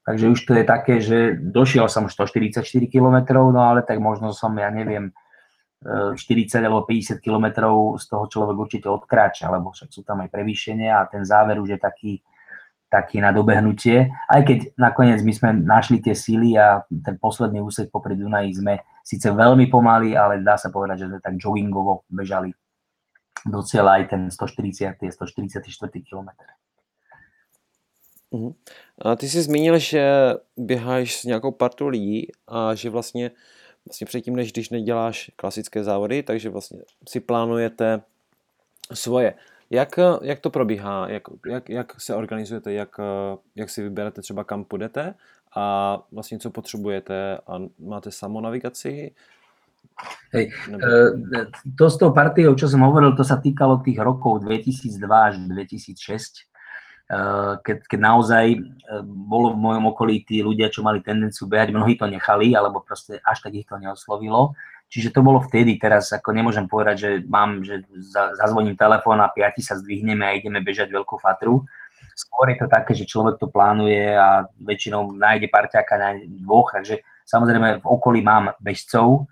Takže už to je také, že došiel som 144 km, no ale tak možno som, ja neviem, 40 e, alebo 50 km z toho človek určite odkráča, lebo však sú tam aj prevýšenia a ten záver už je taký, taký na dobehnutie. Aj keď nakoniec my sme našli tie síly a ten posledný úsek popri Dunaji sme síce veľmi pomaly, ale dá sa povedať, že sme tak joggingovo bežali do cieľa aj ten 140. 144. kilometr. Uh-huh. A ty jsi zmínil, že běháš s nějakou partou lidí a že vlastně, vlastně předtím, než když neděláš klasické závody, takže vlastně si plánujete svoje. Jak, jak to probíhá? Jak, jak, jak se organizujete? Jak, jak si vyberete třeba kam půjdete? a vlastně co potřebujete a máte samonavigaci? Hej. E, to s tou partiou, čo som hovoril, to sa týkalo tých rokov 2002 až 2006, e, keď, keď naozaj e, bolo v mojom okolí tí ľudia, čo mali tendenciu behať, mnohí to nechali, alebo proste až tak ich to neoslovilo. Čiže to bolo vtedy, teraz ako nemôžem povedať, že mám, že zazvoním telefón a piati sa zdvihneme a ideme bežať veľkú fatru. Skôr je to také, že človek to plánuje a väčšinou nájde parťáka na dvoch, takže samozrejme v okolí mám bežcov,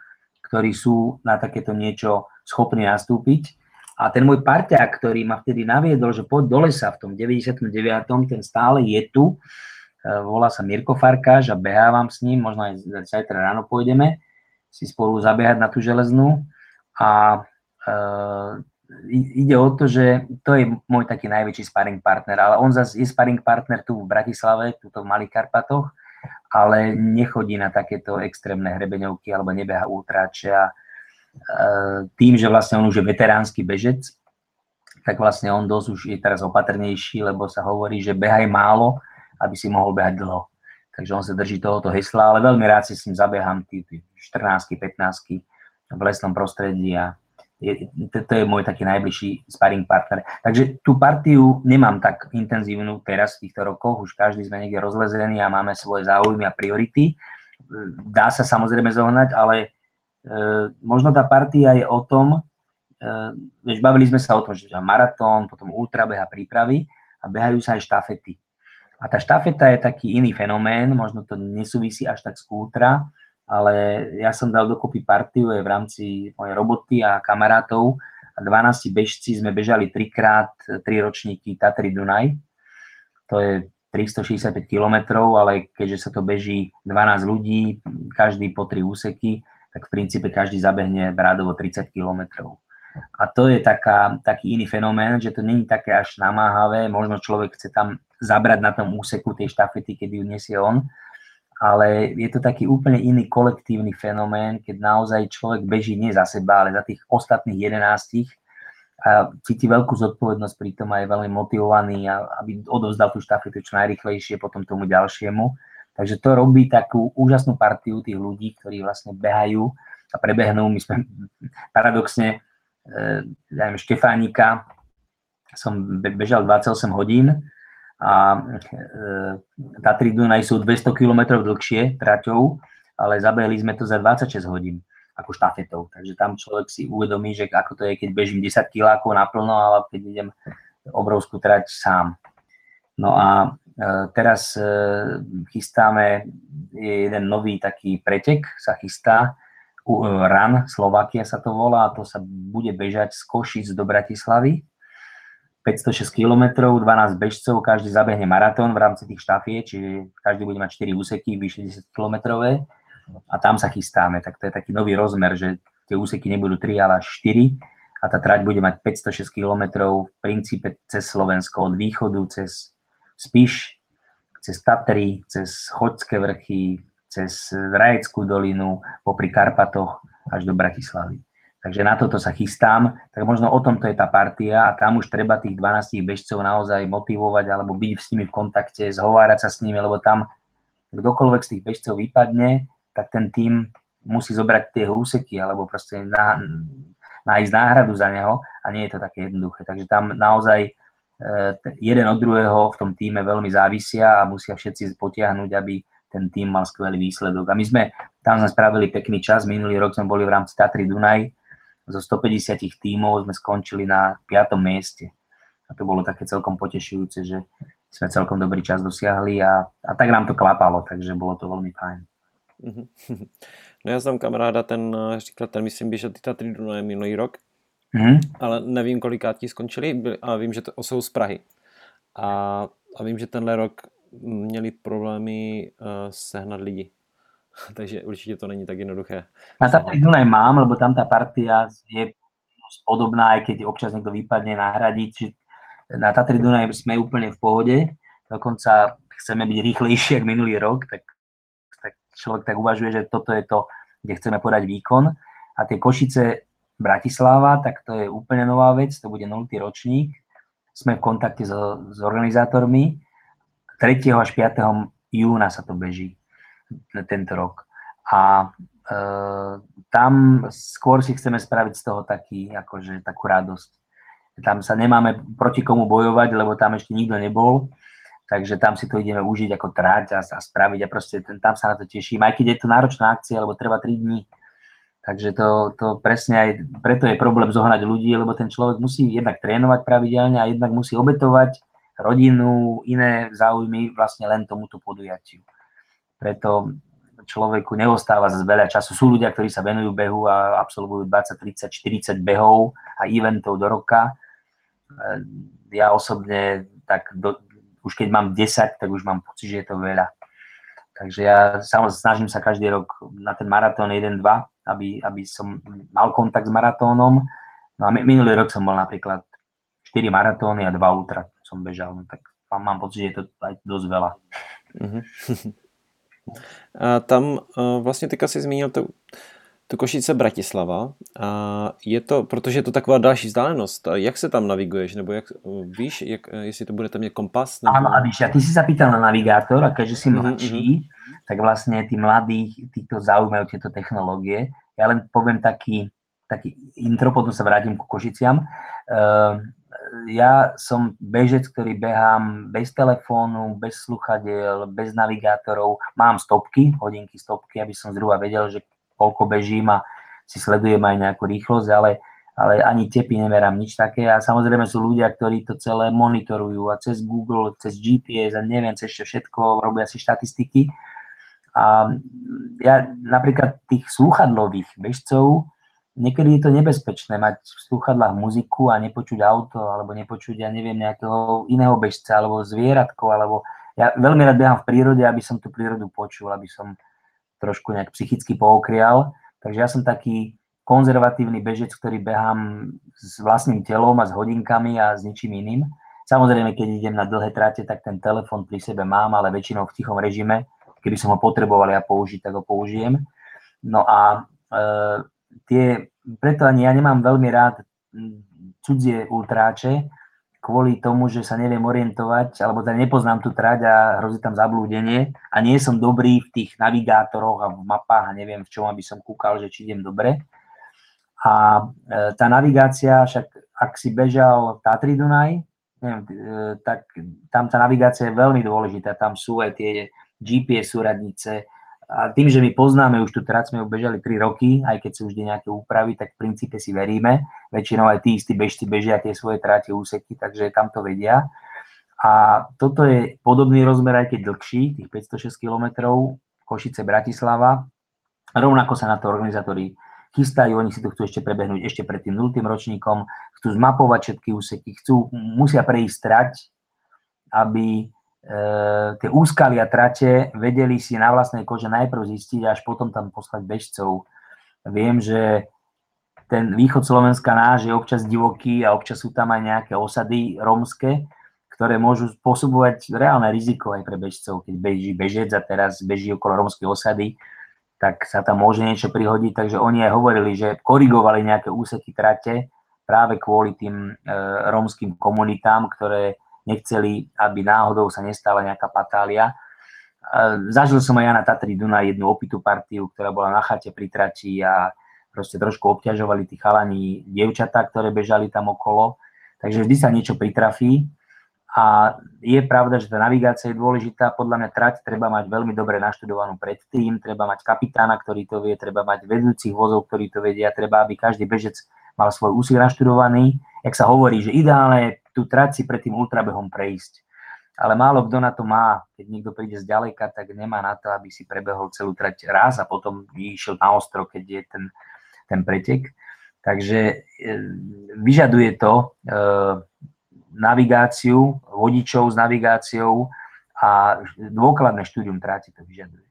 ktorí sú na takéto niečo schopní nastúpiť. A ten môj parťák, ktorý ma vtedy naviedol, že poď do lesa v tom 99. ten stále je tu, e, volá sa Mirko Farkáš a behávam s ním, možno aj zajtra ráno pôjdeme si spolu zabehať na tú železnú a e, ide o to, že to je môj taký najväčší sparring partner, ale on zase je sparring partner tu v Bratislave, tu v Malých Karpatoch, ale nechodí na takéto extrémne hrebeňovky alebo nebeha ultráče a e, tým, že vlastne on už je veteránsky bežec, tak vlastne on dosť už je teraz opatrnejší, lebo sa hovorí, že behaj málo, aby si mohol behať dlho. takže on sa drží tohoto hesla, ale veľmi rád si s ním zabieham tí, tí 14 15 v lesnom prostredí a je, to, to je môj taký najbližší sparring partner. Takže tú partiu nemám tak intenzívnu teraz v týchto rokoch, už každý sme niekde rozlezení a máme svoje záujmy a priority. Dá sa samozrejme zohnať, ale e, možno tá partia je o tom, e, vieš, bavili sme sa o tom, že maratón, potom ultrabeh prípravy a behajú sa aj štafety. A tá štafeta je taký iný fenomén, možno to nesúvisí až tak s ultra, ale ja som dal dokopy partiu v rámci mojej roboty a kamarátov a 12 bežci sme bežali trikrát, tri ročníky Tatry Dunaj. To je 365 km, ale keďže sa to beží 12 ľudí, každý po tri úseky, tak v princípe každý zabehne brádovo 30 km. A to je taká, taký iný fenomén, že to není také až namáhavé, možno človek chce tam zabrať na tom úseku tej štafety, keď ju nesie on, ale je to taký úplne iný kolektívny fenomén, keď naozaj človek beží nie za seba, ale za tých ostatných jedenástich a cíti veľkú zodpovednosť pri tom a je veľmi motivovaný, aby odovzdal tú štafetu čo najrychlejšie potom tomu ďalšiemu. Takže to robí takú úžasnú partiu tých ľudí, ktorí vlastne behajú a prebehnú. My sme paradoxne, e, ja neviem, Štefánika, som bežal 28 hodín, a e, Tatry Dunaj sú 200 km dlhšie traťou, ale zabehli sme to za 26 hodín ako štafetou. Takže tam človek si uvedomí, že ako to je, keď bežím 10 kilákov naplno, ale keď idem obrovskú trať sám. No a e, teraz e, chystáme jeden nový taký pretek, sa chystá, RAN, Slovakia sa to volá, a to sa bude bežať z Košic do Bratislavy 506 km, 12 bežcov, každý zabehne maratón v rámci tých štafie, čiže každý bude mať 4 úseky, vyše 10 km a tam sa chystáme. Tak to je taký nový rozmer, že tie úseky nebudú 3, ale až 4 a tá trať bude mať 506 km v princípe cez Slovensko, od východu cez Spiš, cez Tatry, cez Chodské vrchy, cez Rajeckú dolinu, popri Karpatoch až do Bratislavy. Takže na toto sa chystám, tak možno o tomto je tá partia a tam už treba tých 12 bežcov naozaj motivovať alebo byť s nimi v kontakte, zhovárať sa s nimi, lebo tam kdokoľvek z tých bežcov vypadne, tak ten tým musí zobrať tie úseky alebo proste na, nájsť náhradu za neho a nie je to také jednoduché. Takže tam naozaj e, jeden od druhého v tom týme veľmi závisia a musia všetci potiahnuť, aby ten tým mal skvelý výsledok. A my sme, tam sme spravili pekný čas, minulý rok sme boli v rámci Tatry Dunaj, zo 150 tímov sme skončili na 5. mieste. A to bolo také celkom potešujúce, že sme celkom dobrý čas dosiahli a, a tak nám to klapalo, takže bolo to veľmi fajn. Mhm. No já znám kamaráda, ten říkal, ten myslím běžel ty Tatry Dunaje minulý rok, mm-hmm. ale nevím, kolikát ti skončili, a vím, že to jsou z Prahy. A, a vím, že tenhle rok měli problémy uh, sehnat lidi. takže určite to není tak jednoduché. Na Tatry Dunaj mám, lebo tam tá partia je podobná, aj keď občas niekto vypadne nahradiť. Čiže na Tatry Dunaj sme úplne v pohode, dokonca chceme byť rýchlejšie ako minulý rok, tak, tak človek tak uvažuje, že toto je to, kde chceme podať výkon. A tie Košice Bratislava, tak to je úplne nová vec, to bude 0. ročník. Sme v kontakte so, s organizátormi. 3. až 5. júna sa to beží tento rok. A e, tam skôr si chceme spraviť z toho taký, akože takú radosť. Tam sa nemáme proti komu bojovať, lebo tam ešte nikto nebol, takže tam si to ideme užiť ako trať a, a spraviť a proste ten, tam sa na to teším, aj keď je to náročná akcia, lebo trvá 3 dní. Takže to, to presne aj preto je problém zohnať ľudí, lebo ten človek musí jednak trénovať pravidelne a jednak musí obetovať rodinu, iné záujmy vlastne len tomuto podujatiu. Preto človeku neostáva zase veľa času. Sú ľudia, ktorí sa venujú behu a absolvujú 20, 30, 40 behov a eventov do roka. E, ja osobne, tak do, už keď mám 10, tak už mám pocit, že je to veľa. Takže ja samozrejme snažím sa každý rok na ten maratón 1-2, aby, aby som mal kontakt s maratónom. No a minulý rok som bol napríklad 4 maratóny a 2 ultra som bežal, no tak mám, pocit, že je to aj dosť veľa. Mm-hmm. A tam vlastně teďka si zmínil to, to Košice Bratislava a je to, protože je to taková další vzdálenost. Jak se tam naviguješ? Nebo jak, víš, jak, jestli to budete mít kompas? Nebo... Áno, a víš, a ty si sa pýtal na navigátor a keďže si mhm, mladší, mm-hmm. tak vlastne tí mladí, týchto zaujímajú tieto technológie. Ja len poviem taký, taký intro, potom sa vrátim ku Košiciam. Uh, ja som bežec, ktorý behám bez telefónu, bez sluchadiel, bez navigátorov. Mám stopky, hodinky stopky, aby som zhruba vedel, že koľko bežím a si sledujem aj nejakú rýchlosť, ale, ale ani tepy nemerám, nič také. A samozrejme sú ľudia, ktorí to celé monitorujú a cez Google, cez GPS a neviem, cez všetko, robia si štatistiky. A ja napríklad tých slúchadlových bežcov, niekedy je to nebezpečné mať v slúchadlách muziku a nepočuť auto, alebo nepočuť, ja neviem, nejakého iného bežca, alebo zvieratko, alebo ja veľmi rád behám v prírode, aby som tú prírodu počul, aby som trošku nejak psychicky pookrial. Takže ja som taký konzervatívny bežec, ktorý behám s vlastným telom a s hodinkami a s ničím iným. Samozrejme, keď idem na dlhé trate, tak ten telefon pri sebe mám, ale väčšinou v tichom režime. Keby som ho potreboval ja použiť, tak ho použijem. No a e, tie, preto ani ja nemám veľmi rád cudzie ultráče, kvôli tomu, že sa neviem orientovať, alebo teda nepoznám tú trať a hrozí tam zablúdenie a nie som dobrý v tých navigátoroch a v mapách a neviem v čom, aby som kúkal, že či idem dobre. A e, tá navigácia, však ak si bežal Tatry Dunaj, neviem, e, tak tam tá navigácia je veľmi dôležitá, tam sú aj tie GPS súradnice, a tým, že my poznáme už tú trať, sme ju bežali 3 roky, aj keď sú vždy nejaké úpravy, tak v princípe si veríme. Väčšinou aj tí istí bežci bežia tie svoje tráte úseky, takže tam to vedia. A toto je podobný rozmer, aj keď dlhší, tých 506 km, Košice, Bratislava. Rovnako sa na to organizátori chystajú, oni si to chcú ešte prebehnúť ešte pred tým 0. ročníkom, chcú zmapovať všetky úseky, chcú, musia prejsť trať, aby tie úskalia trate vedeli si na vlastnej kože najprv zistiť, až potom tam poslať bežcov. Viem, že ten východ Slovenska náš je občas divoký a občas sú tam aj nejaké osady rómske, ktoré môžu spôsobovať reálne riziko aj pre bežcov. Keď beží bežec a teraz beží okolo rómskej osady, tak sa tam môže niečo prihodiť. Takže oni aj hovorili, že korigovali nejaké úseky trate práve kvôli tým e, rómskym komunitám, ktoré nechceli, aby náhodou sa nestala nejaká patália. Zažil som aj ja na Tatry Duna jednu opitú partiu, ktorá bola na chate pri trati a proste trošku obťažovali tí chalani dievčatá, ktoré bežali tam okolo. Takže vždy sa niečo pritrafí. A je pravda, že tá navigácia je dôležitá. Podľa mňa trať treba mať veľmi dobre naštudovanú predtým, treba mať kapitána, ktorý to vie, treba mať vedúcich vozov, ktorí to vedia, treba, aby každý bežec mal svoj úsek naštudovaný. Jak sa hovorí, že ideálne tú trať si pred tým ultrabehom prejsť. Ale málo kto na to má. Keď niekto príde z ďaleka, tak nemá na to, aby si prebehol celú trať raz a potom išiel na ostro, keď je ten, ten pretek. Takže e, vyžaduje to e, navigáciu, vodičov s navigáciou a dôkladné štúdium tráti to vyžaduje.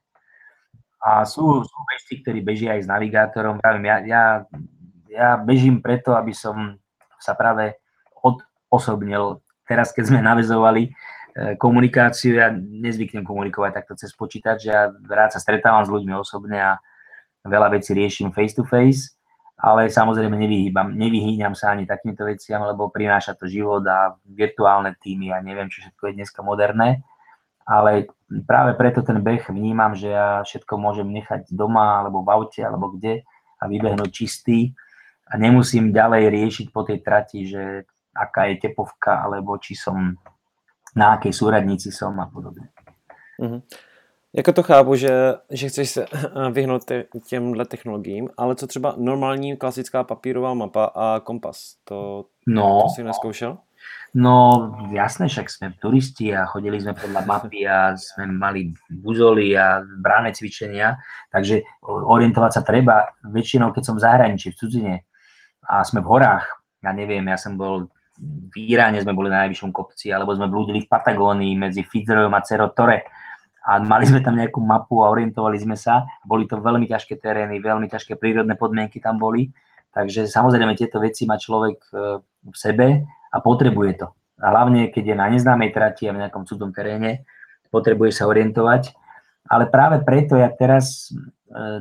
A sú, sú bežci, ktorí bežia aj s navigátorom. Ja, ja, ja bežím preto, aby som sa práve osobnil. Teraz, keď sme navezovali e, komunikáciu, ja nezvyknem komunikovať takto cez počítač, ja rád sa stretávam s ľuďmi osobne a veľa vecí riešim face to face, ale samozrejme nevyhýbam, nevyhýňam sa ani takýmto veciam, lebo prináša to život a virtuálne týmy a neviem, čo všetko je dneska moderné. Ale práve preto ten beh vnímam, že ja všetko môžem nechať doma, alebo v aute, alebo kde a vybehnúť čistý a nemusím ďalej riešiť po tej trati, že aká je tepovka, alebo či som na akej súradnici som a podobne. Mm-hmm. Jako to chápu, že, že chceš se vyhnout těmhle technologiím, ale co třeba normální klasická papírová mapa a kompas, to, no, to si neskoušel? No jasné, však sme turisti a chodili sme podľa mapy a sme mali buzoly a bráne cvičenia, takže orientovať sa treba. Väčšinou, keď som v zahraničí, v cudzine a sme v horách, ja neviem, ja som bol v Iráne sme boli na najvyššom kopci, alebo sme blúdili v Patagónii medzi Fitzroyom a Cerro Torre a mali sme tam nejakú mapu a orientovali sme sa. Boli to veľmi ťažké terény, veľmi ťažké prírodné podmienky tam boli. Takže samozrejme tieto veci má človek e, v sebe a potrebuje to. A hlavne, keď je na neznámej trati a v nejakom cudzom teréne, potrebuje sa orientovať. ale práve preto ja teraz e,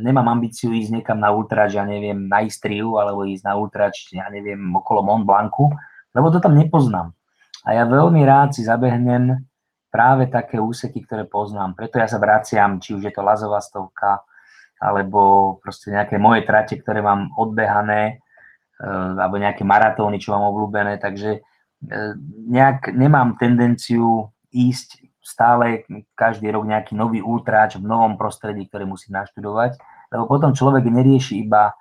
nemám ambíciu ísť niekam na ultrač, ja neviem, na Istriu, alebo ísť na ultrač, ja neviem, okolo Mont Blancu, lebo to tam nepoznám. A ja veľmi rád si zabehnem práve také úseky, ktoré poznám. Preto ja sa vraciam, či už je to Lazová stovka, alebo proste nejaké moje trate, ktoré mám odbehané, e, alebo nejaké maratóny, čo mám obľúbené, takže e, nejak nemám tendenciu ísť stále každý rok nejaký nový ultráč v novom prostredí, ktoré musí naštudovať, lebo potom človek nerieši iba,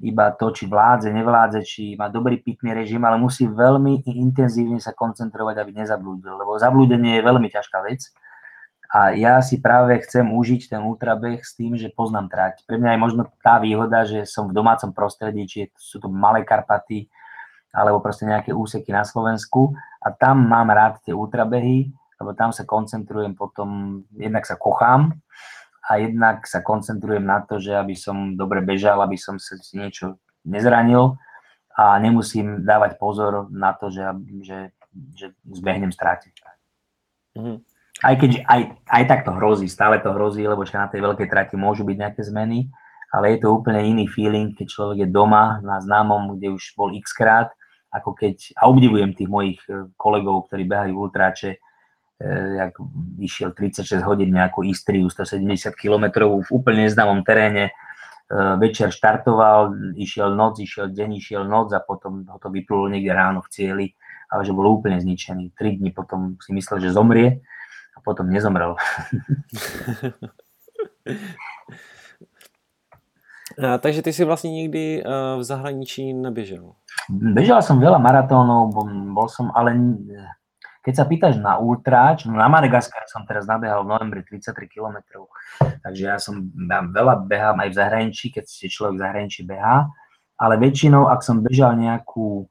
iba to, či vládze, nevládze, či má dobrý pitný režim, ale musí veľmi intenzívne sa koncentrovať, aby nezablúdil, lebo zablúdenie je veľmi ťažká vec. A ja si práve chcem užiť ten ultrabeh s tým, že poznám trať. Pre mňa je možno tá výhoda, že som v domácom prostredí, či sú to malé Karpaty, alebo proste nejaké úseky na Slovensku a tam mám rád tie ultrabehy, lebo tam sa koncentrujem potom, jednak sa kochám a jednak sa koncentrujem na to, že aby som dobre bežal, aby som sa si niečo nezranil a nemusím dávať pozor na to, že, že, že zbehnem strátiť. Mm-hmm. Aj keď aj, aj tak to hrozí, stále to hrozí, lebo na tej veľkej trati môžu byť nejaké zmeny, ale je to úplne iný feeling, keď človek je doma na známom, kde už bol x krát, ako keď, a obdivujem tých mojich eh, kolegov, ktorí behajú ultráče, Eh, jak išiel 36 hodín nejakú Istriu 170 km v úplne neznámom teréne, eh, večer štartoval, išiel noc, išiel deň, išiel noc a potom ho to vyplulo niekde ráno v cieli, ale že bol úplne zničený. Tri dní potom si myslel, že zomrie a potom nezomrel. A, takže ty si vlastne nikdy uh, v zahraničí neběžel? Bežal som veľa maratónov, bol, bol som, ale keď sa pýtaš na ultráč, no na Madagaskar som teraz nabehal v novembri 33 km, takže ja som ja veľa behám aj v zahraničí, keď si človek v zahraničí behá, ale väčšinou, ak som bežal nejakú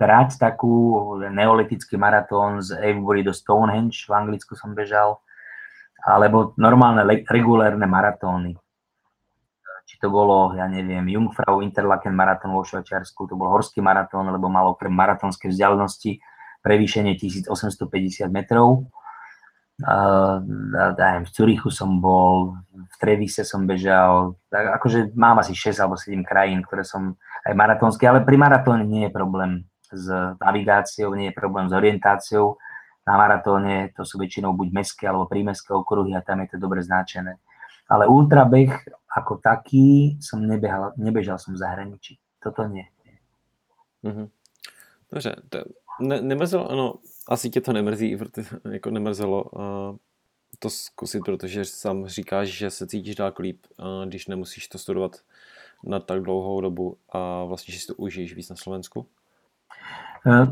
trať, takú neolitický maratón z Avebury do Stonehenge, v Anglicku som bežal, alebo normálne regulérne maratóny. Či to bolo, ja neviem, Jungfrau Interlaken maratón vo Švajčiarsku, to bol horský maratón, lebo malo pre maratónske vzdialenosti prevýšenie 1850 metrov. Uh, v Curichu som bol, v Trevise som bežal, tak akože mám asi 6 alebo 7 krajín, ktoré som aj maratónske, ale pri maratóne nie je problém s navigáciou, nie je problém s orientáciou. Na maratóne to sú väčšinou buď mestské alebo prímestské okruhy a tam je to dobre značené. Ale ultrabeh ako taký som nebehal, nebežal som v zahraničí. Toto nie. Mm-hmm. Dobře, to, ne, nemrzelo, no, asi tě to nemrzí, jako nemrzelo uh, to zkusit, protože sám říkáš, že se cítíš dálko líp, uh, když nemusíš to studovat na tak dlouhou dobu a vlastně, že si to užiješ víc na Slovensku? Uh,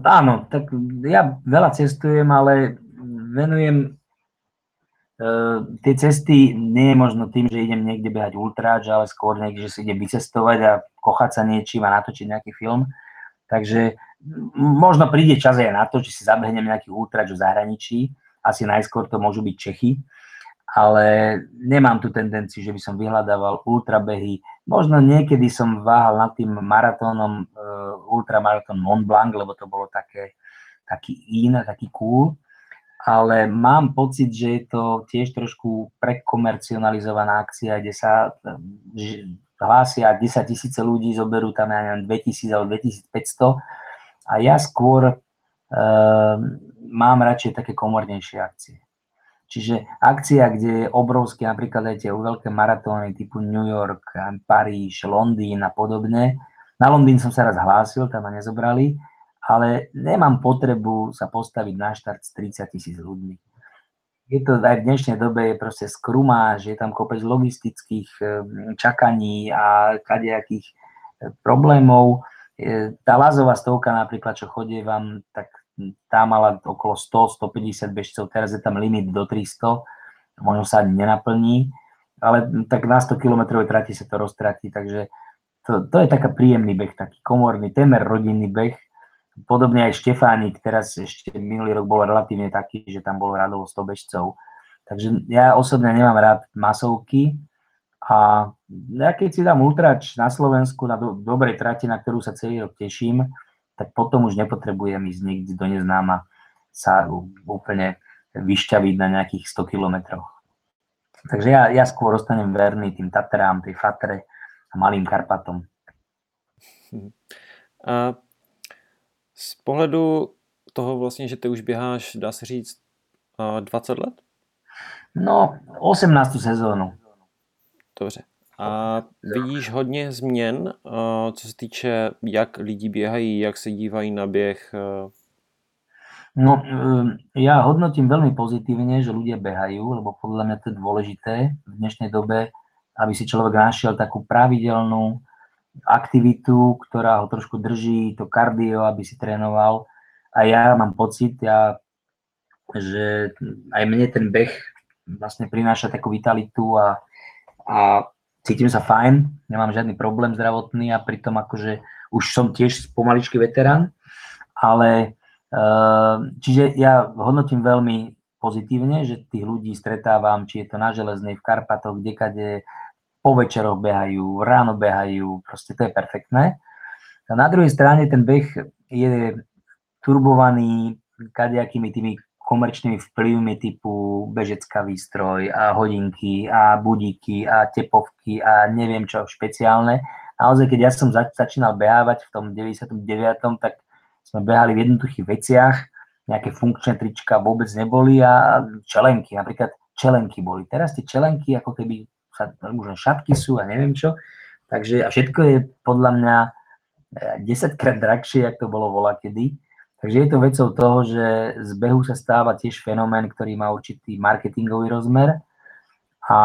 tak ja veľa cestujem, ale venujem uh, tie cesty nie možno tým, že idem niekde behať ultráč, ale skôr niekde, že si idem vycestovať a kochať sa niečím a natočiť nejaký film. Takže možno príde čas aj na to, či si zabehnem nejaký ultrač v zahraničí. Asi najskôr to môžu byť Čechy, ale nemám tu tendenciu, že by som vyhľadával ultrabehy. Možno niekedy som váhal nad tým maratónom, uh, ultramaratón Mont Blanc, lebo to bolo také, taký in, taký cool. Ale mám pocit, že je to tiež trošku prekomercionalizovaná akcia, kde sa že hlásia 10 tisíce ľudí, zoberú tam, ja neviem, 2000 alebo 2500 a ja skôr uh, mám radšej také komornejšie akcie. Čiže akcia, kde je obrovské, napríklad aj tie veľké maratóny typu New York, Paríž, Londýn a podobne. Na Londýn som sa raz hlásil, tam ma nezobrali, ale nemám potrebu sa postaviť na štart s 30 tisíc ľuďmi. Je to aj v dnešnej dobe je proste skrumáž, je tam kopec logistických čakaní a kadejakých eh, problémov tá Lázová stovka napríklad, čo chodí vám, tak tá mala okolo 100-150 bežcov, teraz je tam limit do 300, možno sa ani nenaplní, ale tak na 100 km trati sa to roztratí, takže to, to je taká príjemný beh, taký komorný, témer rodinný beh. Podobne aj Štefánik, teraz ešte minulý rok bol relatívne taký, že tam bolo radovo 100 bežcov. Takže ja osobne nemám rád masovky, a ja keď si dám ultrač na Slovensku na do, dobrej trati, na ktorú sa celý rok teším, tak potom už nepotrebujem ísť niekde do neznáma sa úplne vyšťaviť na nejakých 100 kilometroch. Takže ja, ja skôr ostanem verný tým Tatrám, tej Fatre a Malým Karpatom. A z pohledu toho vlastně, že ty už běháš, dá se říct, 20 let? No, 18. sezónu. Dobře. A vidíš hodně změn, co se týče, jak lidi běhají, jak se dívají na běh? No, ja hodnotím veľmi pozitívne, že ľudia behajú, lebo podľa mňa to je dôležité v dnešnej dobe, aby si človek našiel takú pravidelnú aktivitu, ktorá ho trošku drží, to kardio, aby si trénoval. A ja mám pocit, ja, že aj mne ten beh vlastne prináša takú vitalitu a, a cítim sa fajn, nemám žiadny problém zdravotný a pritom akože už som tiež pomaličký veterán, ale eh, čiže ja hodnotím veľmi pozitívne, že tých ľudí stretávam, či je to na Železnej, v Karpatoch, kdekade, po večeroch behajú, ráno behajú, proste to je perfektné. A na druhej strane ten beh je turbovaný kadejakými tými komerčnými vplyvmi typu bežecká výstroj a hodinky a budíky a tepovky a neviem čo špeciálne. Naozaj, keď ja som začínal behávať v tom 99. tak sme behali v jednoduchých veciach, nejaké funkčné trička vôbec neboli a čelenky, napríklad čelenky boli. Teraz tie čelenky ako keby sa, možno šatky sú a neviem čo. Takže a všetko je podľa mňa 10 eh, krát drahšie, ako to bolo vola kedy. Takže je to vecou toho, že z behu sa stáva tiež fenomén, ktorý má určitý marketingový rozmer a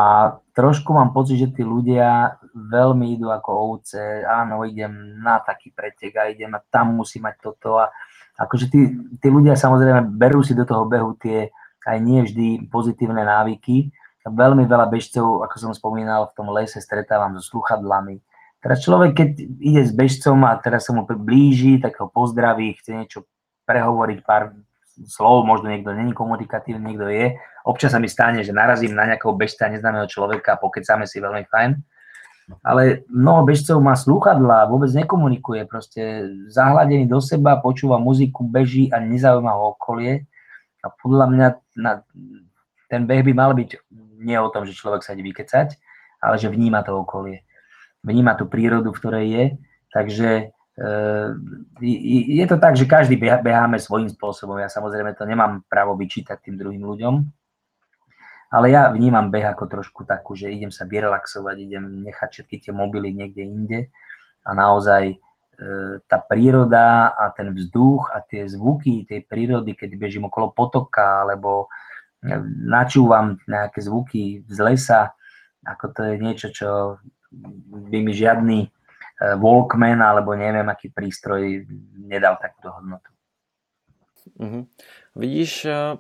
trošku mám pocit, že tí ľudia veľmi idú ako ovce, áno, idem na taký pretek a idem a tam musím mať toto a akože tí, tí ľudia samozrejme berú si do toho behu tie aj nie vždy pozitívne návyky. Veľmi veľa bežcov, ako som spomínal, v tom lese stretávam so sluchadlami. Teraz človek, keď ide s bežcom a teraz sa mu blíži, tak ho pozdraví, chce niečo prehovoriť pár slov, možno niekto není komunikatívny, niekto je. Občas sa mi stane, že narazím na nejakého bežca neznámeho človeka a pokecáme si veľmi fajn. Ale mnoho bežcov má slúchadla, vôbec nekomunikuje, proste zahladený do seba, počúva muziku, beží a nezaujíma ho okolie. A podľa mňa na, ten beh by mal byť nie o tom, že človek sa ide vykecať, ale že vníma to okolie. Vníma tú prírodu, v ktorej je. Takže je to tak, že každý beháme svojím spôsobom. Ja samozrejme to nemám právo vyčítať tým druhým ľuďom, ale ja vnímam beh ako trošku takú, že idem sa vyrelaxovať, idem nechať všetky tie mobily niekde inde a naozaj e, tá príroda a ten vzduch a tie zvuky tej prírody, keď bežím okolo potoka alebo e, načúvam nejaké zvuky z lesa, ako to je niečo, čo by mi žiadny Walkman alebo neviem, aký prístroj nedal takúto hodnotu. Mm-hmm. Vidíš, e,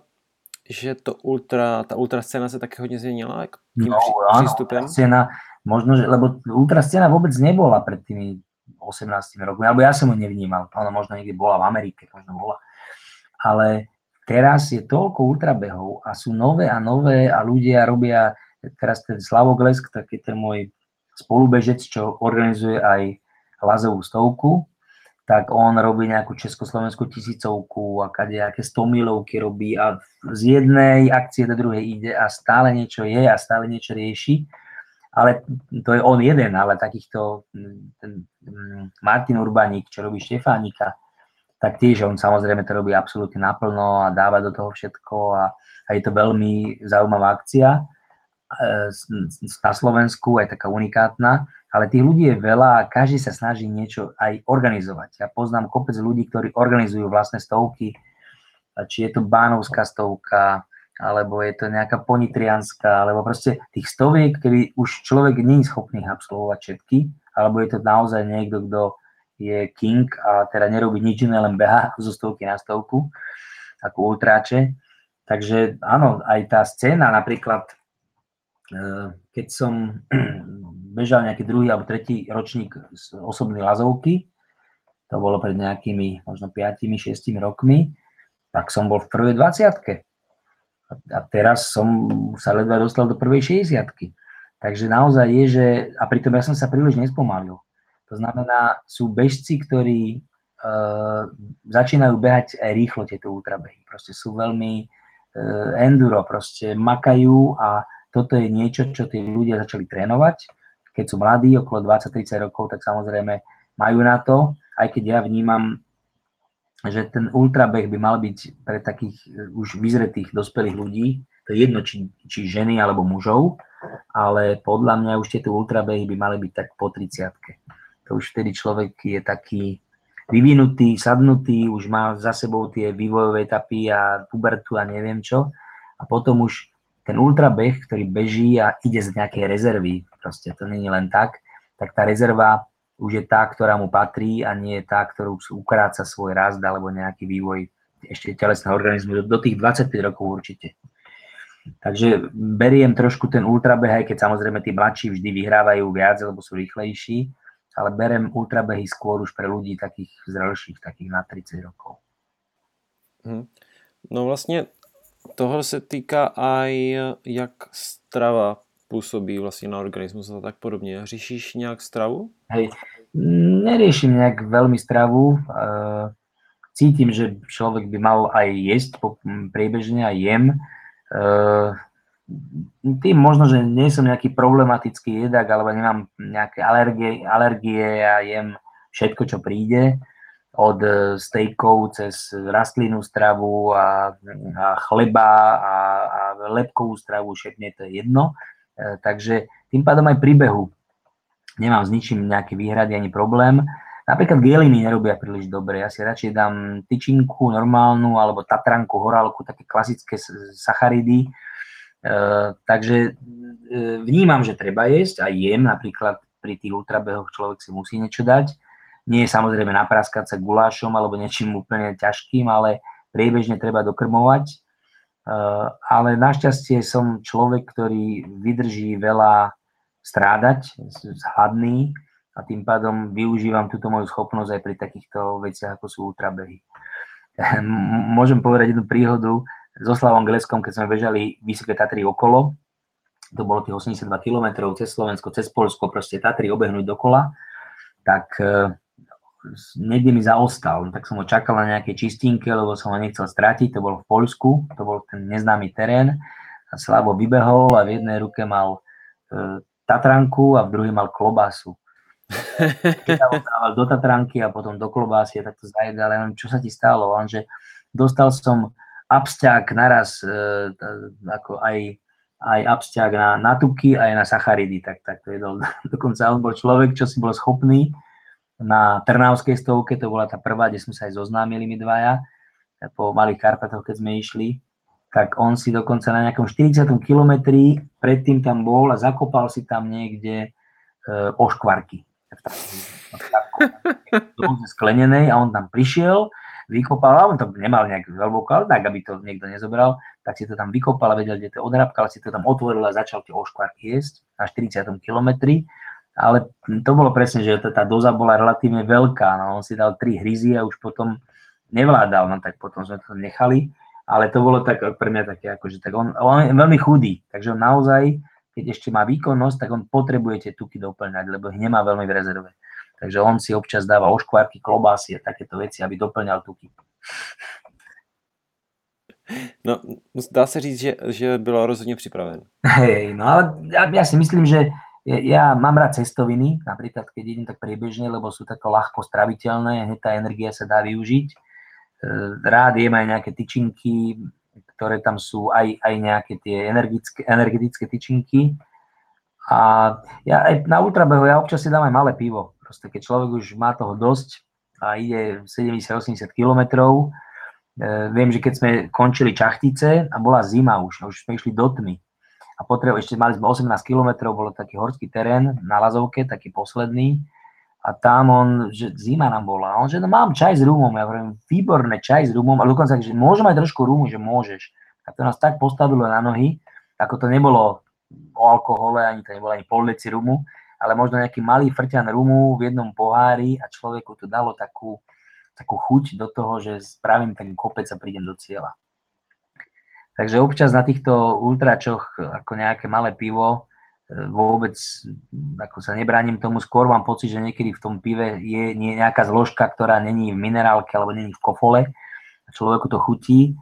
že to ultra, tá ultra scéna sa také hodne zmenila tým no, prístupem? Áno, scéna, možno, že, lebo ultra scéna vôbec nebola pred tými 18 rokmi, alebo ja som ho nevnímal, ona možno niekde bola v Amerike, možno bola. Ale teraz je toľko ultrabehov a sú nové a nové a ľudia robia, teraz ten Slavoglesk, taký ten môj spolubežec, čo organizuje aj lazovú stovku, tak on robí nejakú československú tisícovku a nejaké 100 milovky robí a z jednej akcie do druhej ide a stále niečo je a stále niečo rieši. Ale to je on jeden, ale takýchto ten Martin Urbaník, čo robí Štefánika, tak tiež on samozrejme to robí absolútne naplno a dáva do toho všetko a, a je to veľmi zaujímavá akcia. E, na Slovensku, aj taká unikátna, ale tých ľudí je veľa a každý sa snaží niečo aj organizovať. Ja poznám kopec ľudí, ktorí organizujú vlastné stovky, či je to Bánovská stovka, alebo je to nejaká ponitrianská, alebo proste tých stoviek, kedy už človek nie je schopný absolvovať všetky, alebo je to naozaj niekto, kto je king a teda nerobí nič iné, len beha zo stovky na stovku, ako ultráče. Takže áno, aj tá scéna napríklad keď som bežal nejaký druhý alebo tretí ročník z osobnej lazovky, to bolo pred nejakými možno 5-6 rokmi, tak som bol v prvej 20 A teraz som sa ledva dostal do prvej 60 Takže naozaj je, že, a pritom ja som sa príliš nespomalil. To znamená, sú bežci, ktorí uh, začínajú behať aj rýchlo tieto ultrabehy. Proste sú veľmi uh, enduro, proste makajú a toto je niečo, čo tí ľudia začali trénovať. Keď sú mladí, okolo 20-30 rokov, tak samozrejme majú na to, aj keď ja vnímam, že ten ultrabeh by mal byť pre takých už vyzretých dospelých ľudí, to je jedno, či, či ženy alebo mužov, ale podľa mňa už tieto ultrabehy by mali byť tak po 30 To už vtedy človek je taký vyvinutý, sadnutý, už má za sebou tie vývojové etapy a pubertu a neviem čo. A potom už ten ultrabeh, ktorý beží a ide z nejakej rezervy, proste to není len tak, tak tá rezerva už je tá, ktorá mu patrí a nie je tá, ktorú ukráca svoj rast alebo nejaký vývoj ešte telesného organizmu do tých 25 rokov určite. Takže beriem trošku ten ultrabeh, aj keď samozrejme tí mladší vždy vyhrávajú viac, lebo sú rýchlejší, ale berem ultrabehy skôr už pre ľudí takých zrelších, takých na 30 rokov. Hm. No vlastne toho se týká aj, jak strava působí vlastně na organismus a tak podobně. Řešíš nějak stravu? Hej, neriešim nejak veľmi stravu. Cítim, že človek by mal aj jesť priebežne a jem. Tým možno, že nie som nejaký problematický jedak, alebo nemám nejaké alergie, alergie a jem všetko, čo príde od e, stejkov cez rastlinnú stravu a, a chleba a, a lepkovú stravu, všetne to je jedno. E, takže tým pádom aj príbehu nemám s ničím nejaké výhrady ani problém. Napríklad geliny nerobia príliš dobre. Ja si radšej dám tyčinku normálnu alebo tatranku, horálku, také klasické sacharidy. E, takže e, vnímam, že treba jesť a jem. Napríklad pri tých ultrabehoch človek si musí niečo dať nie je samozrejme napraskať sa gulášom alebo niečím úplne ťažkým, ale priebežne treba dokrmovať. Eh, ale našťastie som človek, ktorý vydrží veľa strádať, hladný a tým pádom využívam túto moju schopnosť aj pri takýchto veciach, ako sú ultrabehy. Môžem povedať jednu príhodu so Slavom Gleskom, keď sme bežali Vysoké Tatry okolo, to bolo tých 82 km cez Slovensko, cez Polsko, proste Tatry obehnúť dokola, tak eh, niekde mi zaostal, tak som ho čakal na nejakej čistinke, lebo som ho nechcel stratiť, to bolo v Poľsku, to bol ten neznámy terén a Slavo vybehol a v jednej ruke mal e, Tatranku a v druhej mal klobásu. Dával do Tatranky a potom do klobásy a takto zajedal, ale čo sa ti stalo? On, že dostal som absťák naraz, e, ako aj, aj absťák na, na tuky, aj na sacharidy, tak, tak to jedol. Dokonca on bol človek, čo si bol schopný na Trnavskej stovke, to bola tá prvá, kde sme sa aj zoznámili my dvaja, po Malých Karpatoch, keď sme išli, tak on si dokonca na nejakom 40. kilometri predtým tam bol a zakopal si tam niekde e, oškvarky. sklenenej a on tam prišiel, vykopal, a on to nemal nejak hlboko, tak, aby to niekto nezobral, tak si to tam vykopal a vedel, kde to odrabkal, si to tam otvoril a začal tie oškvarky jesť na 40. kilometri ale to bolo presne, že tá doza bola relatívne veľká, no on si dal tri hryzy a už potom nevládal, no tak potom sme to nechali, ale to bolo tak pre mňa také, akože tak on, on je veľmi chudý, takže on naozaj, keď ešte má výkonnosť, tak on potrebuje tie tuky doplňať, lebo ich nemá veľmi v rezerve. Takže on si občas dáva oškvárky, klobásy a takéto veci, aby doplňal tuky. No, dá se říct, že, že bylo rozhodně připraven. Hej, no ale ja, ja si myslím, že ja mám rád cestoviny, napríklad keď idem tak priebežne, lebo sú tako ľahko straviteľné, hneď tá energia sa dá využiť. E, rád jem aj nejaké tyčinky, ktoré tam sú, aj, aj nejaké tie energetické, energetické tyčinky. A ja aj na ultrabehu, ja občas si dám aj malé pivo. Proste keď človek už má toho dosť a ide 70-80 kilometrov, e, viem, že keď sme končili čachtice a bola zima už, už sme išli do tmy, a potrebu, ešte mali sme 18 km, bolo taký horský terén na Lazovke, taký posledný a tam on, že zima nám bola, on, že no mám čaj s rumom, ja hovorím, výborné čaj s rumom, a dokonca, že môžem aj trošku rumu, že môžeš. A to nás tak postavilo na nohy, ako to nebolo o alkohole, ani to nebolo ani pol deci rumu, ale možno nejaký malý frťan rumu v jednom pohári a človeku to dalo takú, takú chuť do toho, že spravím ten kopec a prídem do cieľa. Takže občas na týchto ultračoch ako nejaké malé pivo e, vôbec ako sa nebránim tomu, skôr mám pocit, že niekedy v tom pive je nejaká zložka, ktorá není v minerálke alebo není v kofole človeku to chutí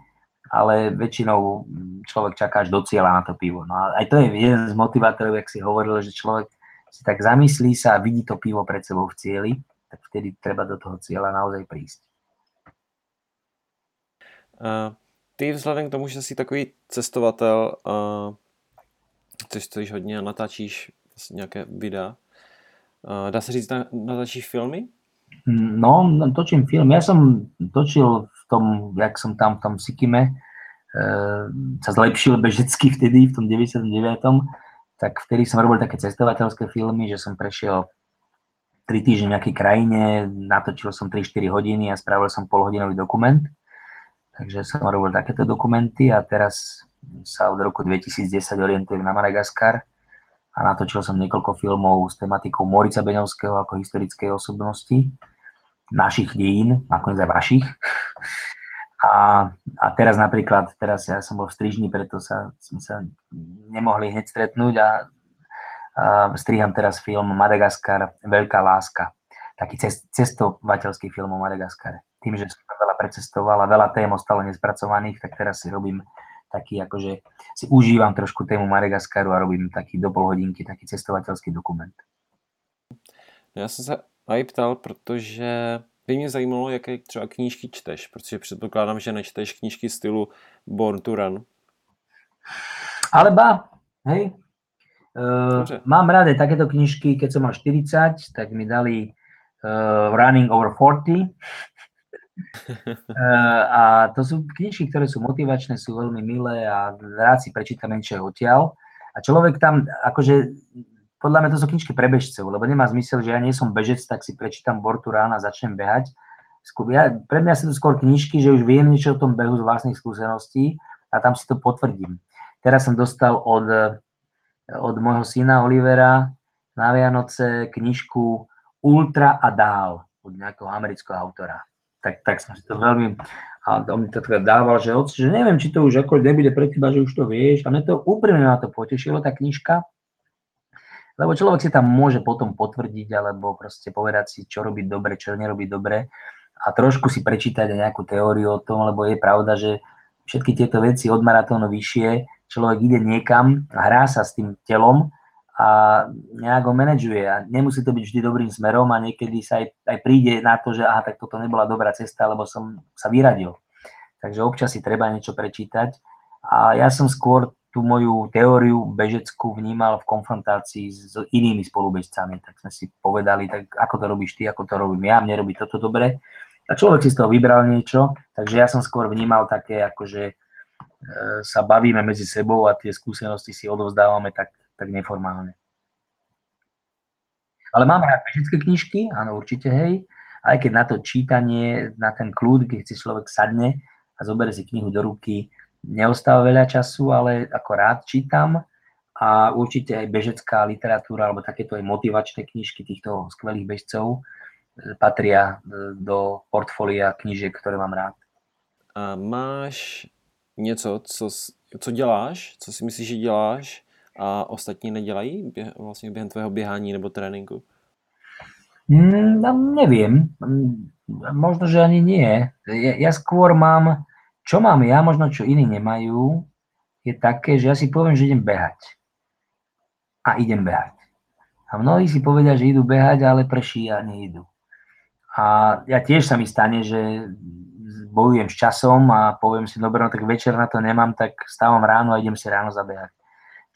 ale väčšinou človek čaká až do cieľa na to pivo. No a aj to je jeden z motivátorov, jak si hovoril, že človek si tak zamyslí sa a vidí to pivo pred sebou v cieli, tak vtedy treba do toho cieľa naozaj prísť. Uh, ty vzhledem k tomu, že jsi takový cestovatel, což stojíš hodně a natáčíš nějaké videa, dá se říct, natáčíš filmy? No, točím film. Ja som točil v tom, jak som tam v tom Sikime, e, sa zlepšil bežecky vtedy, v tom 99. Tak vtedy som robil také cestovateľské filmy, že som prešiel 3 týždne v nejakej krajine, natočil som 3-4 hodiny a spravil som polhodinový dokument. Takže som robil takéto dokumenty a teraz sa od roku 2010 orientujem na Madagaskar a natočil som niekoľko filmov s tematikou Morica Beňovského ako historickej osobnosti našich dejín, nakoniec aj vašich. A, a teraz napríklad, teraz ja som bol v Strižni, preto sa, sme sa nemohli hneď stretnúť a, a striham teraz film Madagaskar Veľká láska. Taký cestovateľský film o Madagaskare. Tým, že som veľa precestoval a veľa tém ostalo nespracovaných, tak teraz si robím taký akože si užívam trošku tému Madagaskaru a robím taký do pol hodinky taký cestovateľský dokument. Já jsem se aj ptal, protože by mě zajímalo, jaké třeba knížky čteš, protože předpokládám, že nečteš knížky stylu Born to Run. Ale ba, hej. Uh, mám rád takéto knižky, keď som mal 40, tak mi dali uh, Running over 40 Eh, a to sú knižky, ktoré sú motivačné, sú veľmi milé a rád si prečítam niečo odtiaľ. A človek tam, akože, podľa mňa to sú knižky pre bežcov, lebo nemá zmysel, že ja nie som bežec, tak si prečítam Bortu rána a začnem behať. Ja, pre mňa sú to skôr knižky, že už viem niečo o tom behu z vlastných skúseností a tam si to potvrdím. Teraz som dostal od, od môjho syna Olivera na Vianoce knižku Ultra a dál od nejakého amerického autora tak, tak som si to veľmi, a on mi to teda dával, že, že neviem, či to už ako nebude pre teba, že už to vieš. A mňa to úprimne na to potešilo, tá knižka, lebo človek si tam môže potom potvrdiť, alebo proste povedať si, čo robí dobre, čo nerobí dobre a trošku si prečítať aj nejakú teóriu o tom, lebo je pravda, že všetky tieto veci od maratónu vyššie, človek ide niekam, hrá sa s tým telom a nejak ho manažuje a nemusí to byť vždy dobrým smerom a niekedy sa aj, aj príde na to, že aha, tak toto nebola dobrá cesta, lebo som sa vyradil. Takže občas si treba niečo prečítať a ja som skôr tú moju teóriu bežeckú vnímal v konfrontácii s inými spolubežcami, tak sme si povedali, tak ako to robíš ty, ako to robím ja, mne robí toto dobre. A človek si z toho vybral niečo, takže ja som skôr vnímal také, ako že e, sa bavíme medzi sebou a tie skúsenosti si odovzdávame tak tak neformálne. Ale mám rád bežecké knižky, áno, určite, hej. Aj keď na to čítanie, na ten kľud, keď si človek sadne a zoberie si knihu do ruky, neostáva veľa času, ale ako rád čítam a určite aj bežecká literatúra alebo takéto aj motivačné knižky týchto skvelých bežcov e, patria e, do portfólia knížiek, ktoré mám rád. A máš něco, co, co děláš, co si myslíš, že děláš, a ostatní nedělají bě, vlastně během tvého běhání nebo tréninku? Mm, no, neviem. Mm, možno, že ani nie. Ja, ja skôr mám, čo mám ja, možno čo iní nemajú, je také, že ja si poviem, že idem behať. A idem behať. A mnohí si povedia, že idú behať, ale prší a neidú. A ja tiež sa mi stane, že bojujem s časom a poviem si, dobre, no tak večer na to nemám, tak stávam ráno a idem si ráno zabehať.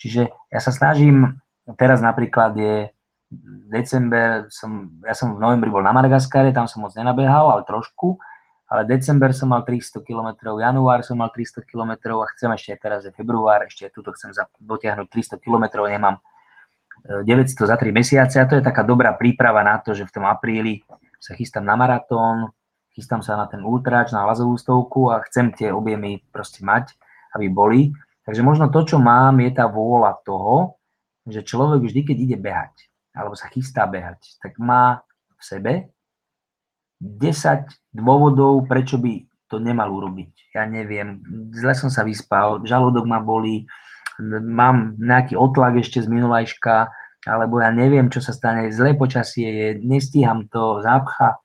Čiže ja sa snažím, teraz napríklad je december, som, ja som v novembri bol na Madagaskare, tam som moc nenabehal, ale trošku, ale december som mal 300 km, január som mal 300 km a chcem ešte teraz je február, ešte tuto chcem dotiahnuť 300 km, nemám 900 e, za 3 mesiace a to je taká dobrá príprava na to, že v tom apríli sa chystám na maratón, chystám sa na ten ultrač, na lazovú stovku a chcem tie objemy proste mať, aby boli. Takže možno to, čo mám, je tá vôľa toho, že človek vždy, keď ide behať, alebo sa chystá behať, tak má v sebe 10 dôvodov, prečo by to nemal urobiť. Ja neviem, zle som sa vyspal, žalúdok ma bolí, mám nejaký otlak ešte z minulajška, alebo ja neviem, čo sa stane, zlé počasie je, nestíham to, zápcha,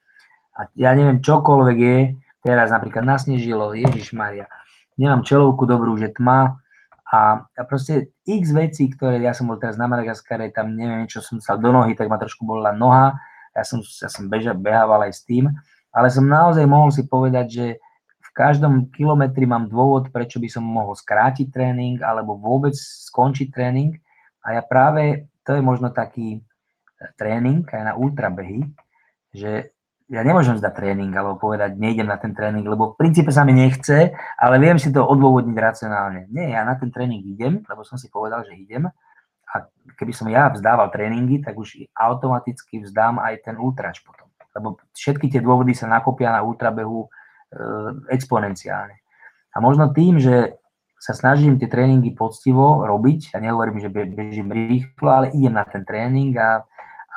a ja neviem, čokoľvek je, teraz napríklad nasnežilo, Ježiš Maria, nemám čelovku dobrú, že tma a, proste x vecí, ktoré, ja som bol teraz na Madagaskare, tam neviem, čo som sa do nohy, tak ma trošku bola noha, ja som, ja som beža, behával aj s tým, ale som naozaj mohol si povedať, že v každom kilometri mám dôvod, prečo by som mohol skrátiť tréning alebo vôbec skončiť tréning. A ja práve, to je možno taký tréning aj na ultrabehy, že ja nemôžem zdať tréning alebo povedať, nejdem na ten tréning, lebo v princípe sa mi nechce, ale viem si to odôvodniť racionálne. Nie, ja na ten tréning idem, lebo som si povedal, že idem a keby som ja vzdával tréningy, tak už automaticky vzdám aj ten ultrač potom. Lebo všetky tie dôvody sa nakopia na ultrabehu e, exponenciálne. A možno tým, že sa snažím tie tréningy poctivo robiť, ja nehovorím, že bežím rýchlo, ale idem na ten tréning a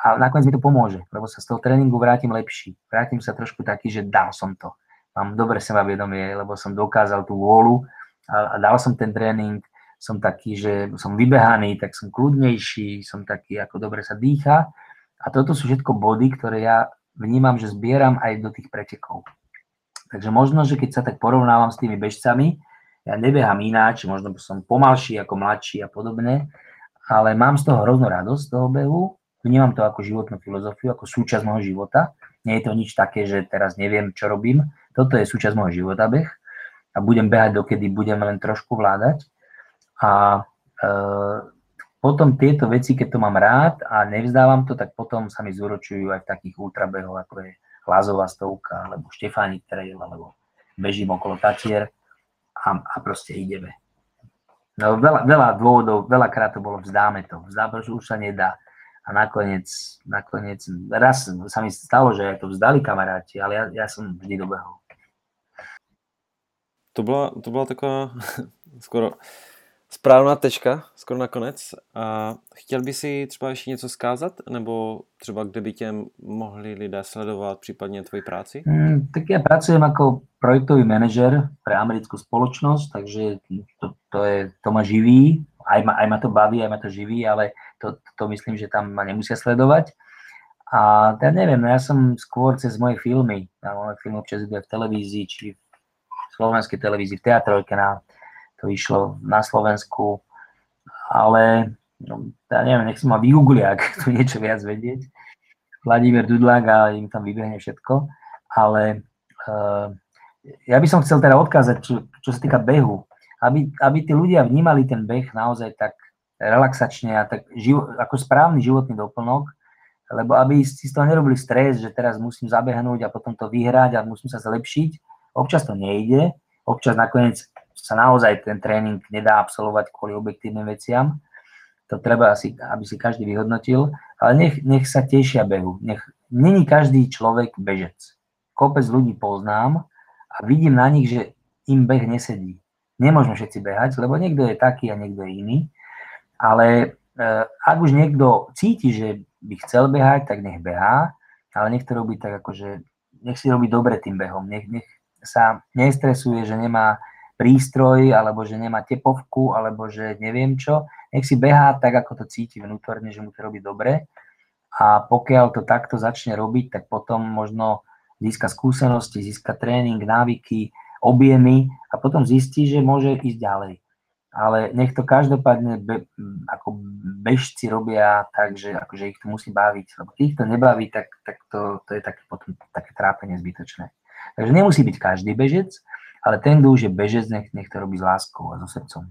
a nakoniec mi to pomôže, lebo sa z toho tréningu vrátim lepší. Vrátim sa trošku taký, že dal som to. Mám dobre sebavedomie, lebo som dokázal tú vôľu a, a dal som ten tréning, som taký, že som vybehaný, tak som kľudnejší, som taký, ako dobre sa dýcha. A toto sú všetko body, ktoré ja vnímam, že zbieram aj do tých pretekov. Takže možno, že keď sa tak porovnávam s tými bežcami, ja nebehám ináč, možno som pomalší ako mladší a podobne, ale mám z toho hroznú radosť, z toho behu Vnímam to ako životnú filozofiu, ako súčasť môjho života. Nie je to nič také, že teraz neviem, čo robím. Toto je súčasť môjho života beh a budem behať, dokedy budem len trošku vládať. A e, potom tieto veci, keď to mám rád a nevzdávam to, tak potom sa mi zúročujú aj v takých ultrabehoch, ako je Lázová stovka, alebo Štefánik trail, alebo bežím okolo Tatier a, a proste ideme. No, veľa, veľa dôvodov, veľakrát to bolo vzdáme to, vzdáme, že už sa nedá a nakoniec, nakoniec, raz sa mi stalo, že to vzdali kamaráti, ale ja, ja som vždy dobehol. To byla, to byla taková skoro správná tečka, skoro nakonec. A chtěl by si třeba ještě něco skázat, nebo třeba kde by tě mohli lidé sledovat, případně tvoji práci? Mm, tak ja pracujem ako projektový manažer pre americkú spoločnosť, takže to, to, je, to ma živí, aj ma, aj ma to baví, aj ma to živí, ale to, to myslím, že tam ma nemusia sledovať. A ja neviem, no ja som skôr cez moje filmy, ja moje filmy občas v televízii, či v slovenskej televízii, v teatrojke, na, to išlo na Slovensku, ale no, ja neviem, nech si ma vygooglia, ak tu niečo viac vedieť. Vladimír Dudlák a im tam vybehne všetko, ale uh, ja by som chcel teda odkázať, čo, čo sa týka behu, aby, aby tí ľudia vnímali ten beh naozaj tak relaxačne a tak živo, ako správny životný doplnok, lebo aby si z toho nerobili stres, že teraz musím zabehnúť a potom to vyhrať a musím sa zlepšiť. Občas to nejde, občas nakoniec sa naozaj ten tréning nedá absolvovať kvôli objektívnym veciam. To treba asi, aby si každý vyhodnotil, ale nech, nech sa tešia behu. Nech, není každý človek bežec. Kopec ľudí poznám a vidím na nich, že im beh nesedí. Nemôžeme všetci behať, lebo niekto je taký a niekto je iný. Ale e, ak už niekto cíti, že by chcel behať, tak nech behá, ale nech to robí tak akože, nech si robí dobre tým behom, nech, nech sa nestresuje, že nemá prístroj, alebo že nemá tepovku, alebo že neviem čo, nech si behá tak, ako to cíti vnútorne, že mu to robí dobre. A pokiaľ to takto začne robiť, tak potom možno získa skúsenosti, získa tréning, návyky, objemy a potom zistí, že môže ísť ďalej ale nech to každopádne be, ako bežci robia tak, že akože ich to musí baviť, lebo keď ich to nebaví, tak, tak to, to je také, potom také trápenie zbytočné. Takže nemusí byť každý bežec, ale ten, kto už je bežec, nech, nech to robí s láskou a so srdcom.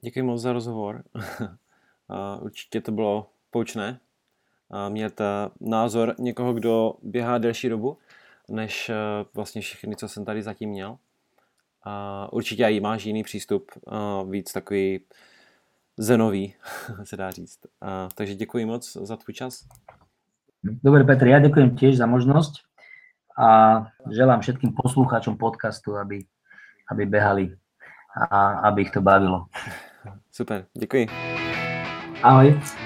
Děkuji moc za rozhovor. Určitě to bylo poučné. Mět názor někoho, kdo běhá delší dobu, než vlastně všechny, co jsem tady zatím měl. A určitě i máš jiný přístup, víc takový zenový, se dá říct. A, takže děkuji moc za tvůj čas. Dobre, Petr, ja ďakujem tiež za možnosť a želám všetkým poslucháčom podcastu, aby, aby behali a aby ich to bavilo. Super, děkuji. Ahoj.